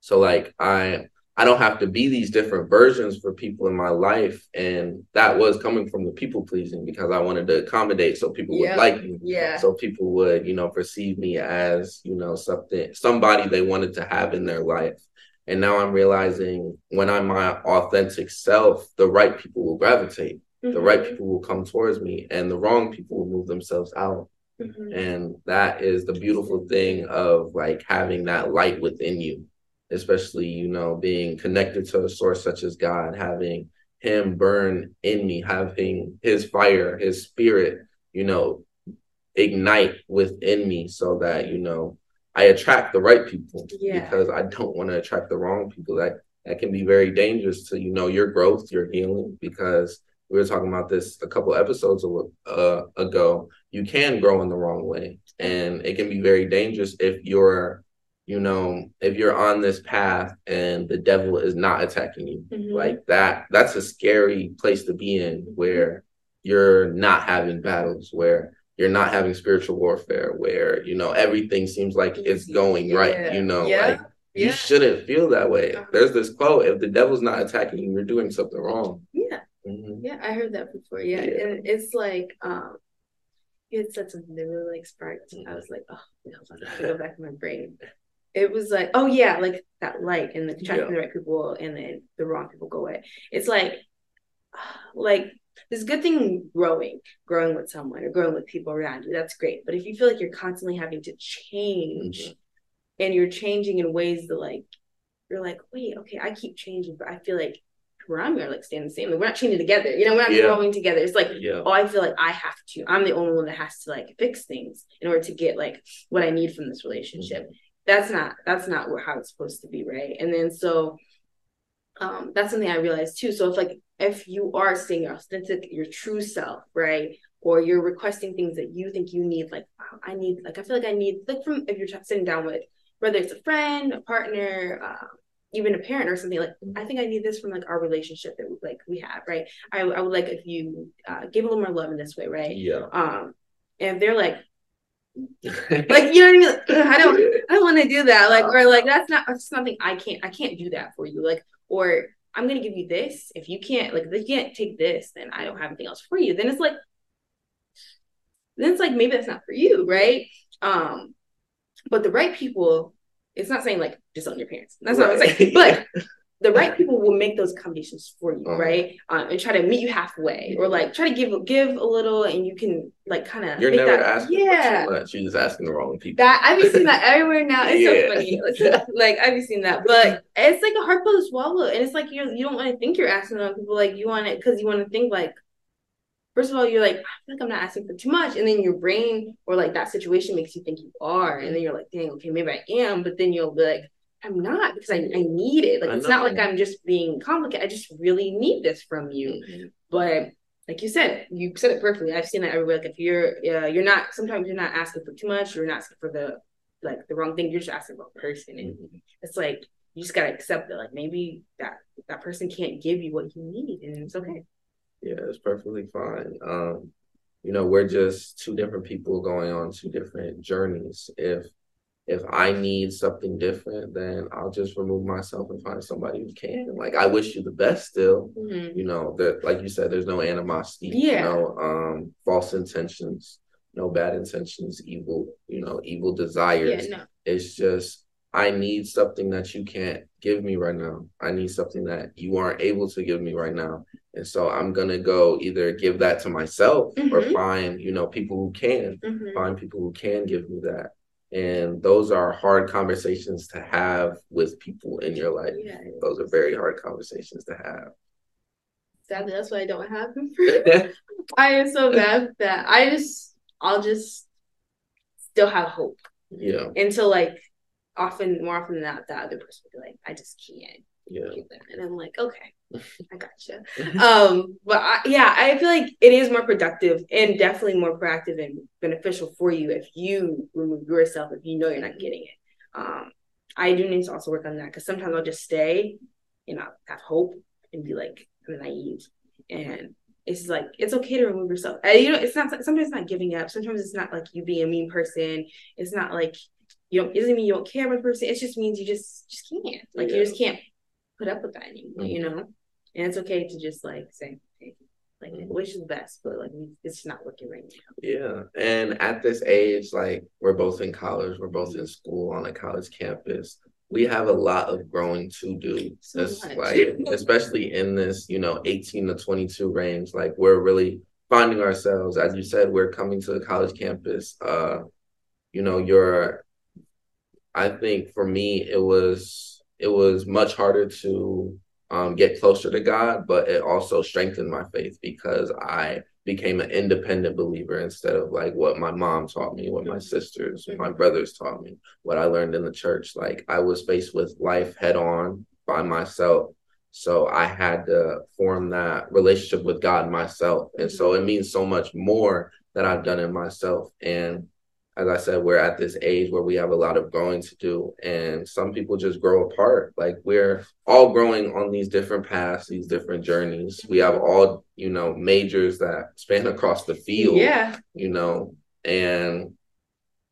so like I I don't have to be these different versions for people in my life. And that was coming from the people pleasing because I wanted to accommodate so people would like me. Yeah. So people would, you know, perceive me as, you know, something somebody they wanted to have in their life. And now I'm realizing when I'm my authentic self, the right people will gravitate. Mm-hmm. The right mm-hmm. people will come towards me and the wrong people will move themselves out. Mm-hmm. And that is the beautiful thing of like having that light within you especially, you know, being connected to a source such as God, having him burn in me, having his fire, his spirit, you know, ignite within me so that, you know, I attract the right people yeah. because I don't want to attract the wrong people. That that can be very dangerous to, you know, your growth, your healing, because we were talking about this a couple episodes uh, ago. You can grow in the wrong way, and it can be very dangerous if you're you know, if you're on this path and the devil is not attacking you, mm-hmm. like that, that's a scary place to be in where you're not having battles, where you're not having spiritual warfare, where, you know, everything seems like it's going yeah. right, you know, yeah. like yeah. you shouldn't feel that way. Uh-huh. There's this quote if the devil's not attacking you, you're doing something wrong. Yeah. Mm-hmm. Yeah, I heard that before. Yeah. And it's like, um, you had said something that really like sparked. I was like, oh, you know, I go back in my brain it was like, oh yeah, like that light and the attracting yeah. the right people and then the wrong people go away. It's like, [SIGHS] like there's a good thing growing, growing with someone or growing with people around you. That's great. But if you feel like you're constantly having to change mm-hmm. and you're changing in ways that like, you're like, wait, okay, I keep changing, but I feel like around me are like staying the same. Like, we're not changing together. You know, we're not yeah. growing together. It's like, yeah. oh, I feel like I have to. I'm the only one that has to like fix things in order to get like what I need from this relationship. Mm-hmm that's not that's not how it's supposed to be right? And then so um that's something i realized too. So if like if you are seeing your authentic, your true self, right? Or you're requesting things that you think you need, like, wow, I need, like, I feel like I need, like, from if you're sitting down with, whether it's a friend, a partner, uh, even a parent or something like i think i need this from like our relationship that we, like we have right? I, I would like if you uh, give a little more love in this way right? Yeah. Um and they're like like you know what I mean? I don't I don't want to do that. Like or like that's not that's something I can't I can't do that for you. Like or I'm gonna give you this. If you can't like if you can't take this, then I don't have anything else for you. Then it's like then it's like maybe that's not for you, right? Um but the right people, it's not saying like disown your parents. That's right. not what I'm saying. But the right people will make those accommodations for you, uh-huh. right? Um, and try to meet you halfway, or like try to give give a little, and you can like kind of. You're never that, asking yeah. too much. You're just asking the wrong people. That I've been seeing that [LAUGHS] everywhere now. It's yeah. so funny. [LAUGHS] like I've been seeing that, but it's like a hard pill to swallow, and it's like you you don't want to think you're asking the wrong people. Like you want it because you want to think like. First of all, you're like, I feel like I'm not asking for too much. And then your brain or like that situation makes you think you are. And then you're like, dang, okay, maybe I am. But then you'll be like, I'm not because I, I need it. Like it's not like I'm just being complicated. I just really need this from you. Mm-hmm. But like you said, you said it perfectly. I've seen that everywhere. Like if you're uh, you're not sometimes you're not asking for too much, you're not asking for the like the wrong thing, you're just asking for a person. And mm-hmm. it's like you just gotta accept that like maybe that that person can't give you what you need and it's okay. Yeah, it's perfectly fine. Um, you know, we're just two different people going on two different journeys. If if I need something different, then I'll just remove myself and find somebody who can. Like I wish you the best still. Mm-hmm. You know, that like you said, there's no animosity, yeah. no um false intentions, no bad intentions, evil, you know, evil desires. Yeah, no. It's just I need something that you can't give me right now. I need something that you aren't able to give me right now. And so I'm gonna go either give that to myself mm-hmm. or find, you know, people who can, mm-hmm. find people who can give me that and those are hard conversations to have with people in your life. Yeah. those are very hard conversations to have. Sadly that's why i don't have them [LAUGHS] i am so bad that i just i'll just still have hope. Yeah. Until like often more often than not the other person will be like i just can't yeah. and i'm like okay I gotcha. um, but I, yeah, I feel like it is more productive and definitely more proactive and beneficial for you if you remove yourself if you know you're not getting it. Um, I do need to also work on that because sometimes I'll just stay and I'll have hope and be like I'm naive and it's like it's okay to remove yourself. And, you know, it's not sometimes it's not giving up. Sometimes it's not like you being a mean person. It's not like you don't. It doesn't mean you don't care about the person. It just means you just just can't. Like yeah. you just can't put up with that anymore. Mm-hmm. You know and it's okay to just like say hey, like mm-hmm. wish you the best but like it's not working right now yeah and at this age like we're both in college we're both in school on a college campus we have a lot of growing to do so like especially in this you know 18 to 22 range like we're really finding ourselves as you said we're coming to the college campus uh you know you're i think for me it was it was much harder to um, get closer to God, but it also strengthened my faith because I became an independent believer instead of like what my mom taught me, what my sisters, my brothers taught me, what I learned in the church. Like I was faced with life head on by myself. So I had to form that relationship with God myself. And so it means so much more that I've done in myself. And as I said, we're at this age where we have a lot of growing to do, and some people just grow apart. Like we're all growing on these different paths, these different journeys. We have all, you know, majors that span across the field. Yeah. You know, and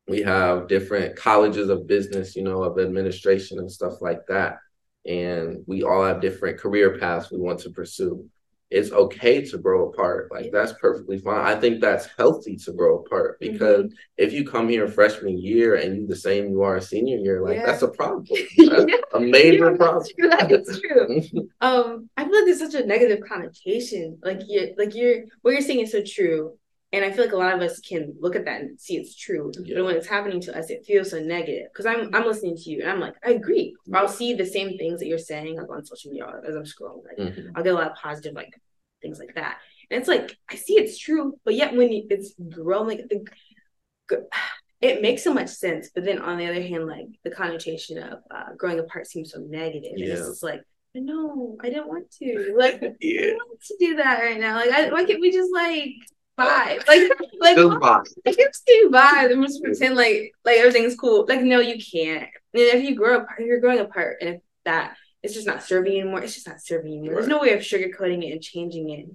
we have different colleges of business, you know, of administration and stuff like that. And we all have different career paths we want to pursue it's okay to grow apart. Like that's perfectly fine. I think that's healthy to grow apart mm-hmm. because mm-hmm. if you come here freshman year and you the same you are a senior year, like yeah. that's a problem. [LAUGHS] That's yeah. a major [LAUGHS] yeah, problem. True. That is true. [LAUGHS] um, I feel like there's such a negative connotation. Like you like you're what you're saying is so true. And I feel like a lot of us can look at that and see it's true. Yeah. But when it's happening to us, it feels so negative. Because I'm I'm listening to you and I'm like, I agree. Or I'll see the same things that you're saying like on social media as I'm scrolling. Like mm-hmm. I'll get a lot of positive like things like that. And it's like I see it's true, but yet when it's growing, like the, [SIGHS] it makes so much sense. But then on the other hand, like the connotation of uh, growing apart seems so negative. Yeah. It's like no, I don't want to. Like, [LAUGHS] yeah. I don't want to do that right now. Like, I, why can't we just like vibe? Like, like, just vibe. Like, just vibe and just pretend like like everything's cool. Like, no, you can't. And if you grow apart, you're growing apart, and if that it's just not serving you anymore, it's just not serving you anymore. Right. There's no way of sugarcoating it and changing it.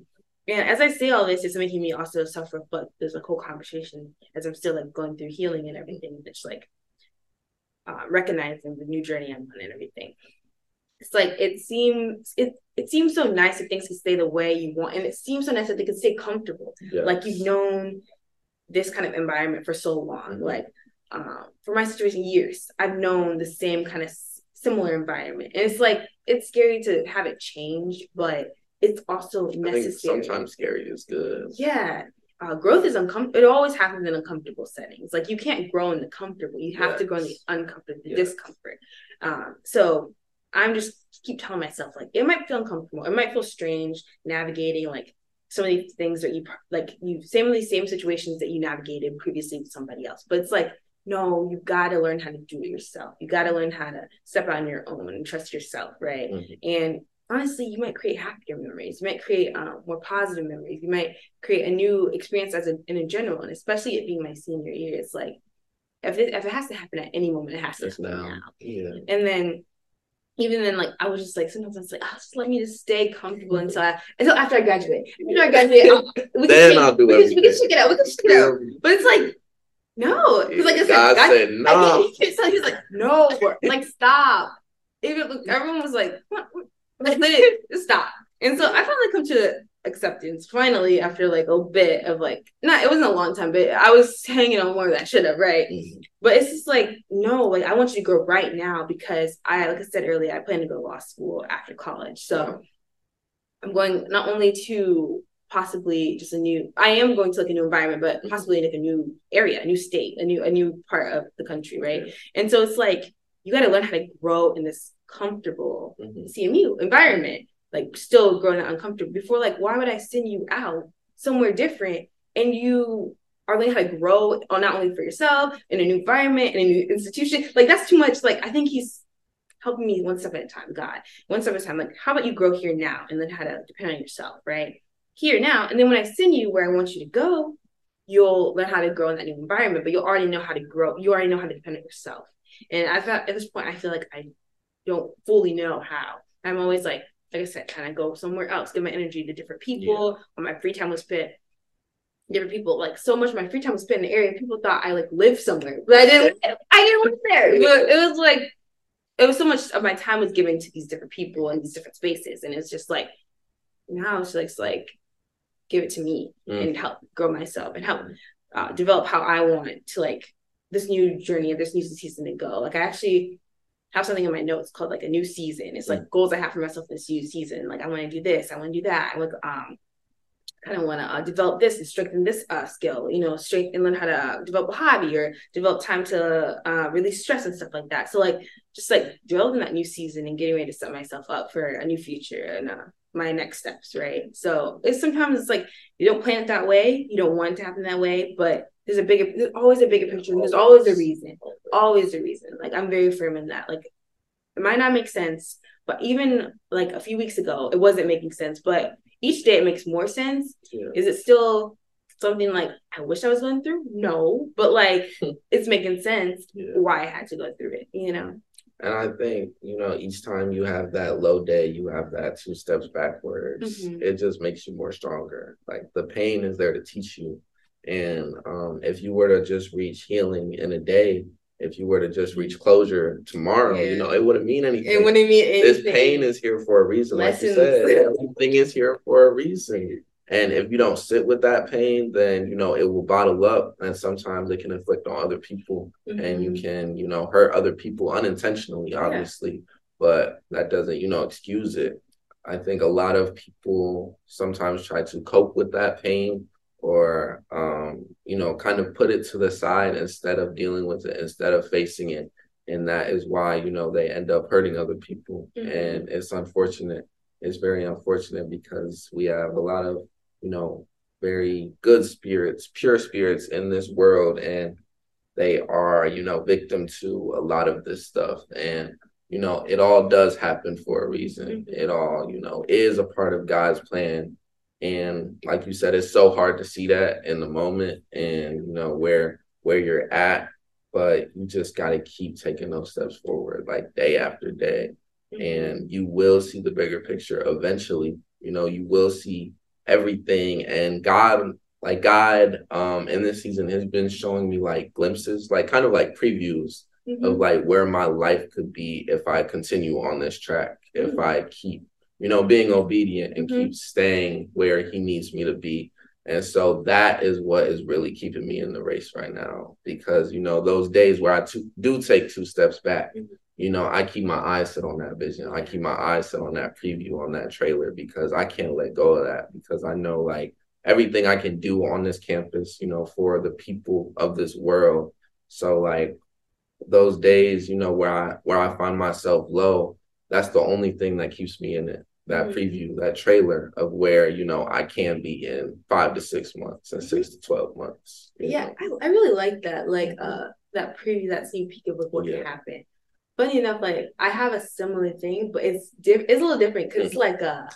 And as I say all this, it's making me also self reflect. There's a whole conversation as I'm still like going through healing and everything. It's like uh, recognizing the new journey I'm on and everything it's like it seems it it seems so nice if things can stay the way you want, and it seems so nice that they can stay comfortable. Like you've known this kind of environment for so long. Mm-hmm. Like um, for my situation, years I've known the same kind of similar environment, and it's like it's scary to have it change, but it's also necessary. sometimes scary is good. Yeah. Uh, growth is uncomfortable. It always happens in uncomfortable settings. Like you can't grow in the comfortable. You have yes. to grow in the uncomfortable, the yes. discomfort. Um, so I'm just keep telling myself like it might feel uncomfortable. It might feel strange navigating like some of these things that you like you same of these same situations that you navigated previously with somebody else. But it's like no, you've got to learn how to do it yourself. You got to learn how to step out on your own and trust yourself, right? Mm-hmm. And honestly, you might create happier memories. You might create uh, more positive memories. You might create a new experience as a in a general, and especially it being my senior year, it's like if it, if it has to happen at any moment, it has to happen now. now. Yeah. And then even then, like I was just like sometimes I was like, oh, just let me just stay comfortable mm-hmm. until I until after I graduate. After I graduate, I'll, we then I'll do we, can, we can check it out. We can check it out. But it's like no, because like I said, God I, said no. I, he's like, no, like stop. Even [LAUGHS] everyone was like, what? like let it stop. And so I finally come to acceptance finally after like a bit of like not it wasn't a long time but i was hanging on more than i should have right mm-hmm. but it's just like no like i want you to go right now because i like i said earlier i plan to go to law school after college so i'm going not only to possibly just a new i am going to like a new environment but possibly like a new area a new state a new a new part of the country right yeah. and so it's like you got to learn how to grow in this comfortable mm-hmm. cmu environment like still growing uncomfortable. Before like why would i send you out somewhere different? And you are learning how to grow on not only for yourself in a new environment in a new institution. Like that's too much. Like i think he's helping me one step at a time god. One step at a time. Like how about you grow here now and then how to depend on yourself right? Here now. And then when i send you where i want you to go you'll learn how to grow in that new environment but you'll already know how to grow. You already know how to depend on yourself. And i thought at this point i feel like i don't fully know how. I'm always like like I said, kind of go somewhere else, give my energy to different people. Yeah. When my free time was spent, different people. Like so much, of my free time was spent in the area. People thought I like lived somewhere, but I didn't. I didn't live there. [LAUGHS] But it was like it was so much of my time was given to these different people and these different spaces, and it's just like now it's just like give it to me mm. and help grow myself and help uh, develop how I want to like this new journey of this new season to go. Like I actually have something in my notes called like a new season. It's like goals I have for myself this new season. Like I want to do this, I want to do that. I want um kind of want to uh, develop this and strengthen this uh, skill, you know, strength and learn how to uh, develop a hobby or develop time to uh, release stress and stuff like that. So like just like developing that new season and getting ready to set myself up for a new future and uh, my next steps, right? So it's sometimes it's like you don't plan it that way, you don't want it to happen that way, but there's a bigger there's always a bigger picture and there's always a reason always a reason like i'm very firm in that like it might not make sense but even like a few weeks ago it wasn't making sense but each day it makes more sense yeah. is it still something like i wish i was going through no but like [LAUGHS] it's making sense yeah. why i had to go through it you know and I think, you know, each time you have that low day, you have that two steps backwards. Mm-hmm. It just makes you more stronger. Like the pain is there to teach you and um, if you were to just reach healing in a day, if you were to just reach closure tomorrow, yeah. you know, it wouldn't mean anything. It wouldn't mean anything. This pain is here for a reason. Lessons. Like you said, [LAUGHS] everything is here for a reason. And if you don't sit with that pain, then you know it will bottle up, and sometimes it can inflict on other people, mm-hmm. and you mm-hmm. can you know hurt other people unintentionally, obviously. Yeah. But that doesn't you know excuse it. I think a lot of people sometimes try to cope with that pain or um, you know kind of put it to the side instead of dealing with it instead of facing it and that is why you know they end up hurting other people mm-hmm. and it's unfortunate it's very unfortunate because we have a lot of you know very good spirits pure spirits in this world and they are you know victim to a lot of this stuff and you know, it all does happen for a reason. Mm-hmm. It all, you know, is a part of God's plan. And like you said, it's so hard to see that in the moment and you know where where you're at, but you just gotta keep taking those steps forward, like day after day. Mm-hmm. And you will see the bigger picture eventually. You know, you will see everything and God like God um in this season has been showing me like glimpses, like kind of like previews mm-hmm. of like where my life could be if I continue on this track, mm-hmm. if I keep, you know, being obedient and mm-hmm. keep staying where he needs me to be. And so that is what is really keeping me in the race right now because, you know, those days where I t- do take two steps back, mm-hmm. you know, I keep my eyes set on that vision. I keep my eyes set on that preview, on that trailer because I can't let go of that because I know like everything I can do on this campus, you know, for the people of this world. So like those days, you know, where I where I find myself low, that's the only thing that keeps me in it. That mm-hmm. preview, that trailer of where, you know, I can be in five to six months and six to twelve months. Yeah, I, I, really like that. Like uh that preview, that sneak peek of like what yeah. can happen. Funny enough, like I have a similar thing, but it's diff- it's a little different because mm-hmm. it's like a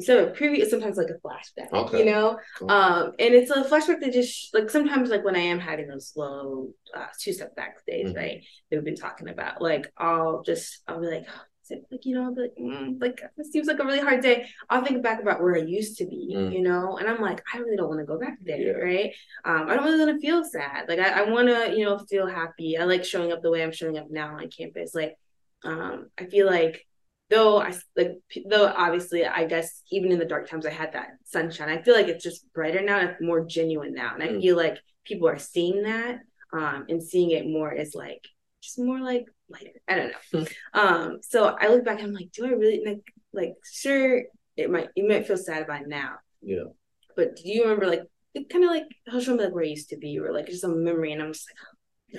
so preview is sometimes like a flashback, okay. you know, cool. um, and it's a flashback that just like sometimes like when I am having those slow uh, two step back days, mm-hmm. right? That we've been talking about, like I'll just I'll be like, like you know, like, mm, like it seems like a really hard day. I'll think back about where I used to be, mm. you know, and I'm like, I really don't want to go back there, yeah. right? Um, I don't really want to feel sad. Like I, I want to, you know, feel happy. I like showing up the way I'm showing up now on campus. Like, um, I feel like though I like though obviously I guess even in the dark times I had that sunshine. I feel like it's just brighter now. It's more genuine now, and I mm. feel like people are seeing that um, and seeing it more as like just more like lighter. I don't know. Mm. Um, so I look back, I'm like, do I really like like sure it might you might feel sad about now. Yeah. But do you remember like it kind of like how show me like where I used to be or like just a memory and I'm just like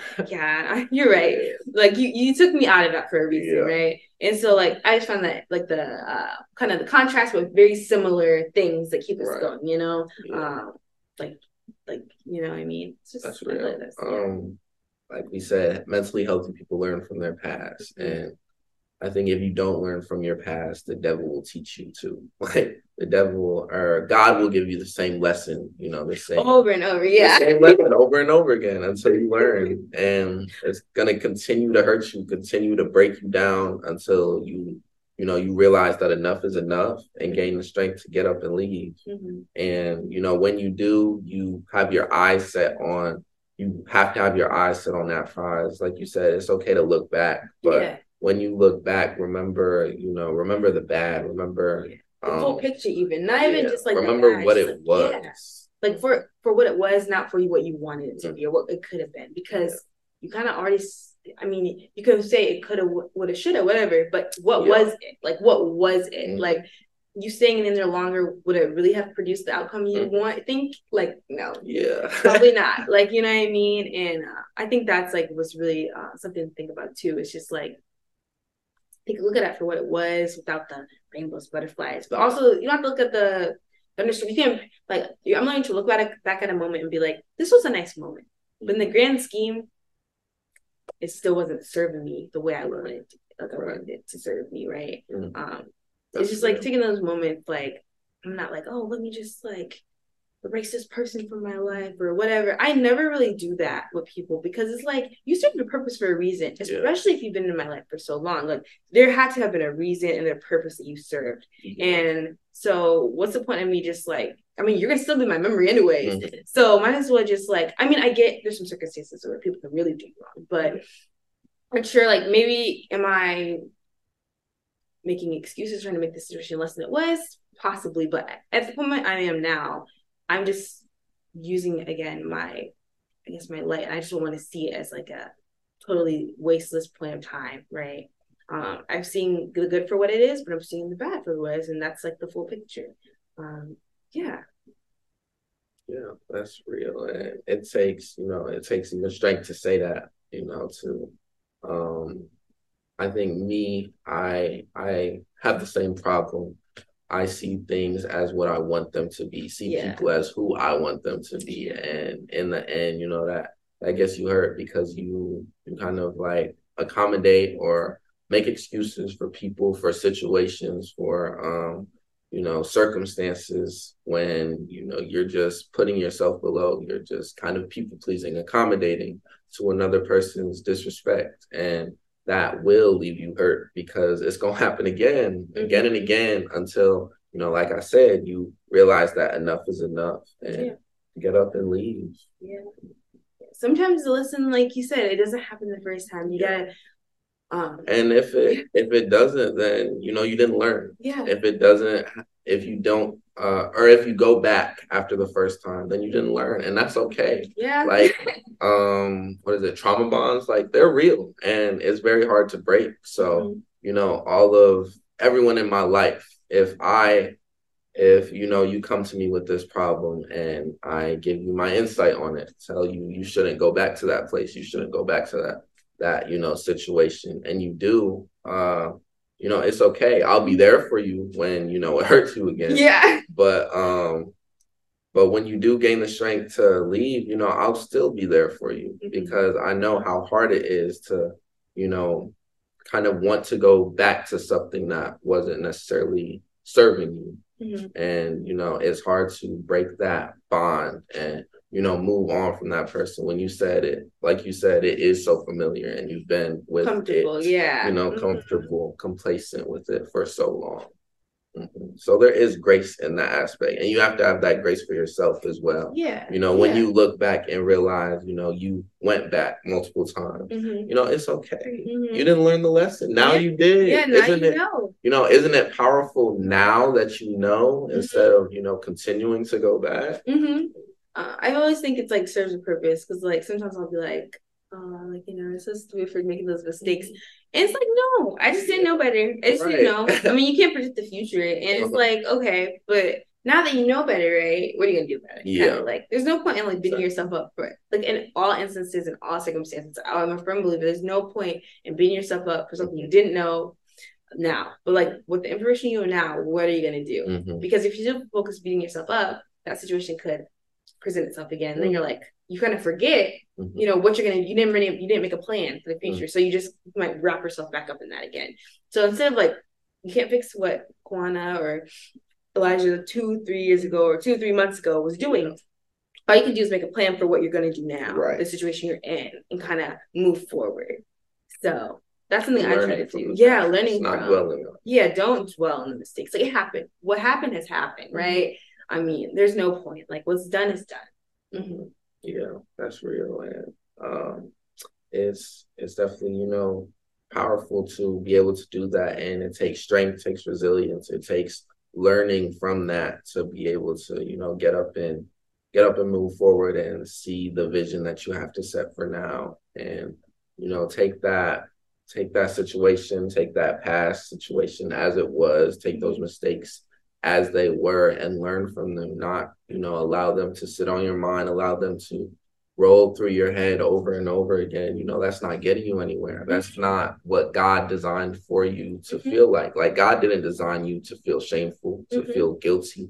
[LAUGHS] yeah, [LAUGHS] you're right. Like you, you took me out of that for a reason, yeah. right? And so like I just found that like the uh, kind of the contrast with very similar things that keep us right. going, you know, yeah. um, like like you know what I mean. It's just That's real. Like, um, like we said, mentally healthy people learn from their past, and I think if you don't learn from your past, the devil will teach you to. [LAUGHS] Like the devil or God will give you the same lesson, you know, the same over and over, yeah. same lesson over and over again until you learn. And it's gonna continue to hurt you, continue to break you down until you, you know, you realize that enough is enough and gain the strength to get up and leave. Mm-hmm. And you know, when you do, you have your eyes set on you have to have your eyes set on that prize. Like you said, it's okay to look back, but yeah when you look back, remember, you know, remember the bad, remember the um, full picture, even not yeah, even just like remember what it like, was. Yeah. Like for for what it was, not for what you wanted it to be or what it could have been, because yeah. you kind of already. I mean, you could say it could have, would have, should have, whatever. But what was it? Like, what was it? Mm-hmm. Like, you staying in there longer would it really have produced the outcome you mm-hmm. want? I think like no, yeah, [LAUGHS] probably not. Like you know what I mean? And uh, I think that's like was really uh, something to think about too. It's just like take a look at it for what it was without the rainbows, butterflies. But also, you don't have to look at the understand. You can like I'm learning to look back at, back at a moment and be like, this was a nice moment. But in the grand scheme, it still wasn't serving me the way I wanted it, like I wanted it to serve me, right? Mm-hmm. Um, it's just like taking those moments, like I'm not like, oh, let me just like erase this person from my life or whatever. I never really do that with people because it's like you serve a purpose for a reason, especially yeah. if you've been in my life for so long. Like there had to have been a reason and a purpose that you served. Mm-hmm. And so what's the point of me just like I mean, you're gonna still be my memory anyways. Mm-hmm. So might as well just like I mean, I get there's some circumstances where people can really do wrong, but I'm sure like maybe am I making excuses trying to make the situation less than it was? Possibly, but at the moment I am now, I'm just using again my I guess my light. I just don't want to see it as like a totally wasteless point of time, right? Um, I've seen the good for what it is, but I'm seeing the bad for what it is, and that's like the full picture. Um, yeah. Yeah, that's real. And it takes, you know, it takes even strength to say that, you know, to um I think me, I I have the same problem I see things as what I want them to be, see yeah. people as who I want them to be. And in the end, you know, that I guess you hurt because you you kind of like accommodate or make excuses for people, for situations, for um, you know, circumstances when, you know, you're just putting yourself below, you're just kind of people pleasing, accommodating to another person's disrespect. And that will leave you hurt because it's gonna [LAUGHS] happen again, mm-hmm. again and again until, you know, like I said, you realize that enough is enough and yeah. get up and leave. Yeah. Sometimes listen, like you said, it doesn't happen the first time. You gotta um, and if it [LAUGHS] if it doesn't, then you know you didn't learn. Yeah. If it doesn't, if you don't, uh, or if you go back after the first time, then you didn't learn, and that's okay. Yeah. Like, [LAUGHS] um, what is it? Trauma bonds, like they're real, and it's very hard to break. So mm-hmm. you know, all of everyone in my life, if I if you know you come to me with this problem and I give you my insight on it, tell you you shouldn't go back to that place, you shouldn't go back to that that you know situation and you do uh you know it's okay i'll be there for you when you know it hurts you again yeah [LAUGHS] but um but when you do gain the strength to leave you know i'll still be there for you mm-hmm. because i know how hard it is to you know kind of want to go back to something that wasn't necessarily serving you mm-hmm. and you know it's hard to break that bond and you know, move on from that person. When you said it, like you said, it is so familiar and you've been with comfortable, it, yeah. You know, mm-hmm. comfortable, complacent with it for so long. Mm-hmm. So there is grace in that aspect. And you have to have that grace for yourself as well. Yeah. You know, when yeah. you look back and realize, you know, you went back multiple times, mm-hmm. you know, it's okay. Mm-hmm. You didn't learn the lesson. Now yeah. you did. Yeah, now isn't you it, know. You know, isn't it powerful now that you know mm-hmm. instead of, you know, continuing to go back? Mm-hmm uh, I always think it's like serves a purpose because like sometimes I'll be like, oh, like you know, it's so stupid for making those mistakes. And it's like, no, I just didn't know better. I just right. didn't know. I mean, you can't predict the future, and it's uh-huh. like, okay, but now that you know better, right? What are you gonna do about it? Yeah. Kind of like, there's no point in like beating yourself up for it. Like in all instances, in all circumstances, I'm a firm believer. There's no point in beating yourself up for something you didn't know now. But like with the information you know now, what are you gonna do? Mm-hmm. Because if you just focus beating yourself up, that situation could present itself again. Mm-hmm. Then you're like, you kind of forget, mm-hmm. you know, what you're gonna. You didn't really, you didn't make a plan for the future, mm-hmm. so you just might wrap yourself back up in that again. So instead of like, you can't fix what Ku'Juana or Elijah two, three years ago or two, three months ago was doing. All you can do is make a plan for what you're gonna do now, right. the situation you're in, and kind of move forward. So that's something learning I try to do. Yeah, learning from. Yeah, don't dwell on the mistakes. Like it happened. What happened has happened, mm-hmm. right? I mean, there's no point. Like what's done is done. Mm-hmm. Yeah, that's real, and um, it's it's definitely you know powerful to be able to do that, and it takes strength, it takes resilience, it takes learning from that to be able to you know get up and get up and move forward and see the vision that you have to set for now, and you know take that take that situation, take that past situation as it was, take those mistakes as they were and learn from them, not, you know, allow them to sit on your mind, allow them to roll through your head over and over again. You know, that's not getting you anywhere. That's not what God designed for you to mm-hmm. feel like. Like God didn't design you to feel shameful, to mm-hmm. feel guilty.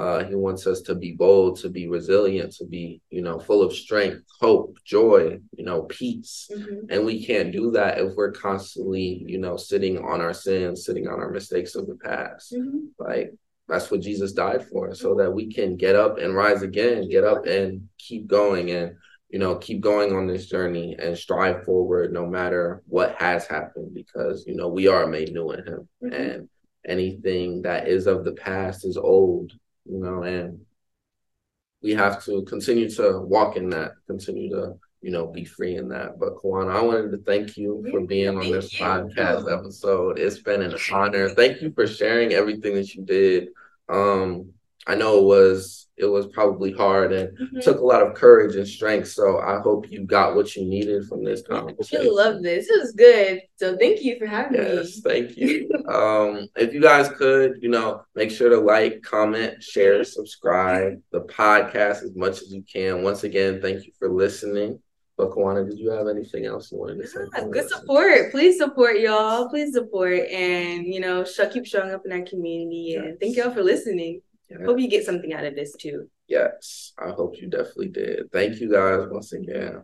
Uh, he wants us to be bold, to be resilient, to be, you know, full of strength, hope, joy, you know, peace. Mm-hmm. And we can't do that if we're constantly, you know, sitting on our sins, sitting on our mistakes of the past. Mm-hmm. Like that's what Jesus died for, so that we can get up and rise again, get up and keep going and you know, keep going on this journey and strive forward no matter what has happened because you know we are made new in him. Mm-hmm. And anything that is of the past is old, you know, and we have to continue to walk in that, continue to you know, be free in that. But Ku'Juana, I wanted to thank you for being on this podcast episode. It's been an honor. Thank you for sharing everything that you did. Um, I know it was it was probably hard and mm-hmm. took a lot of courage and strength. So I hope you got what you needed from this conversation. I love this. This was good. So thank you for having yes, me. Yes, thank you. [LAUGHS] um, if you guys could, you know, make sure to like, comment, share, subscribe the podcast as much as you can. Once again, thank you for listening. But Ku'Juana, did you have anything else you wanted to say? Yeah, good support. Please support y'all. Please support and you know, sh- keep showing up in our community. Yes. And thank y'all for listening. Yes. Hope you get something out of this too. Yes, I hope you definitely did. Thank you guys once again.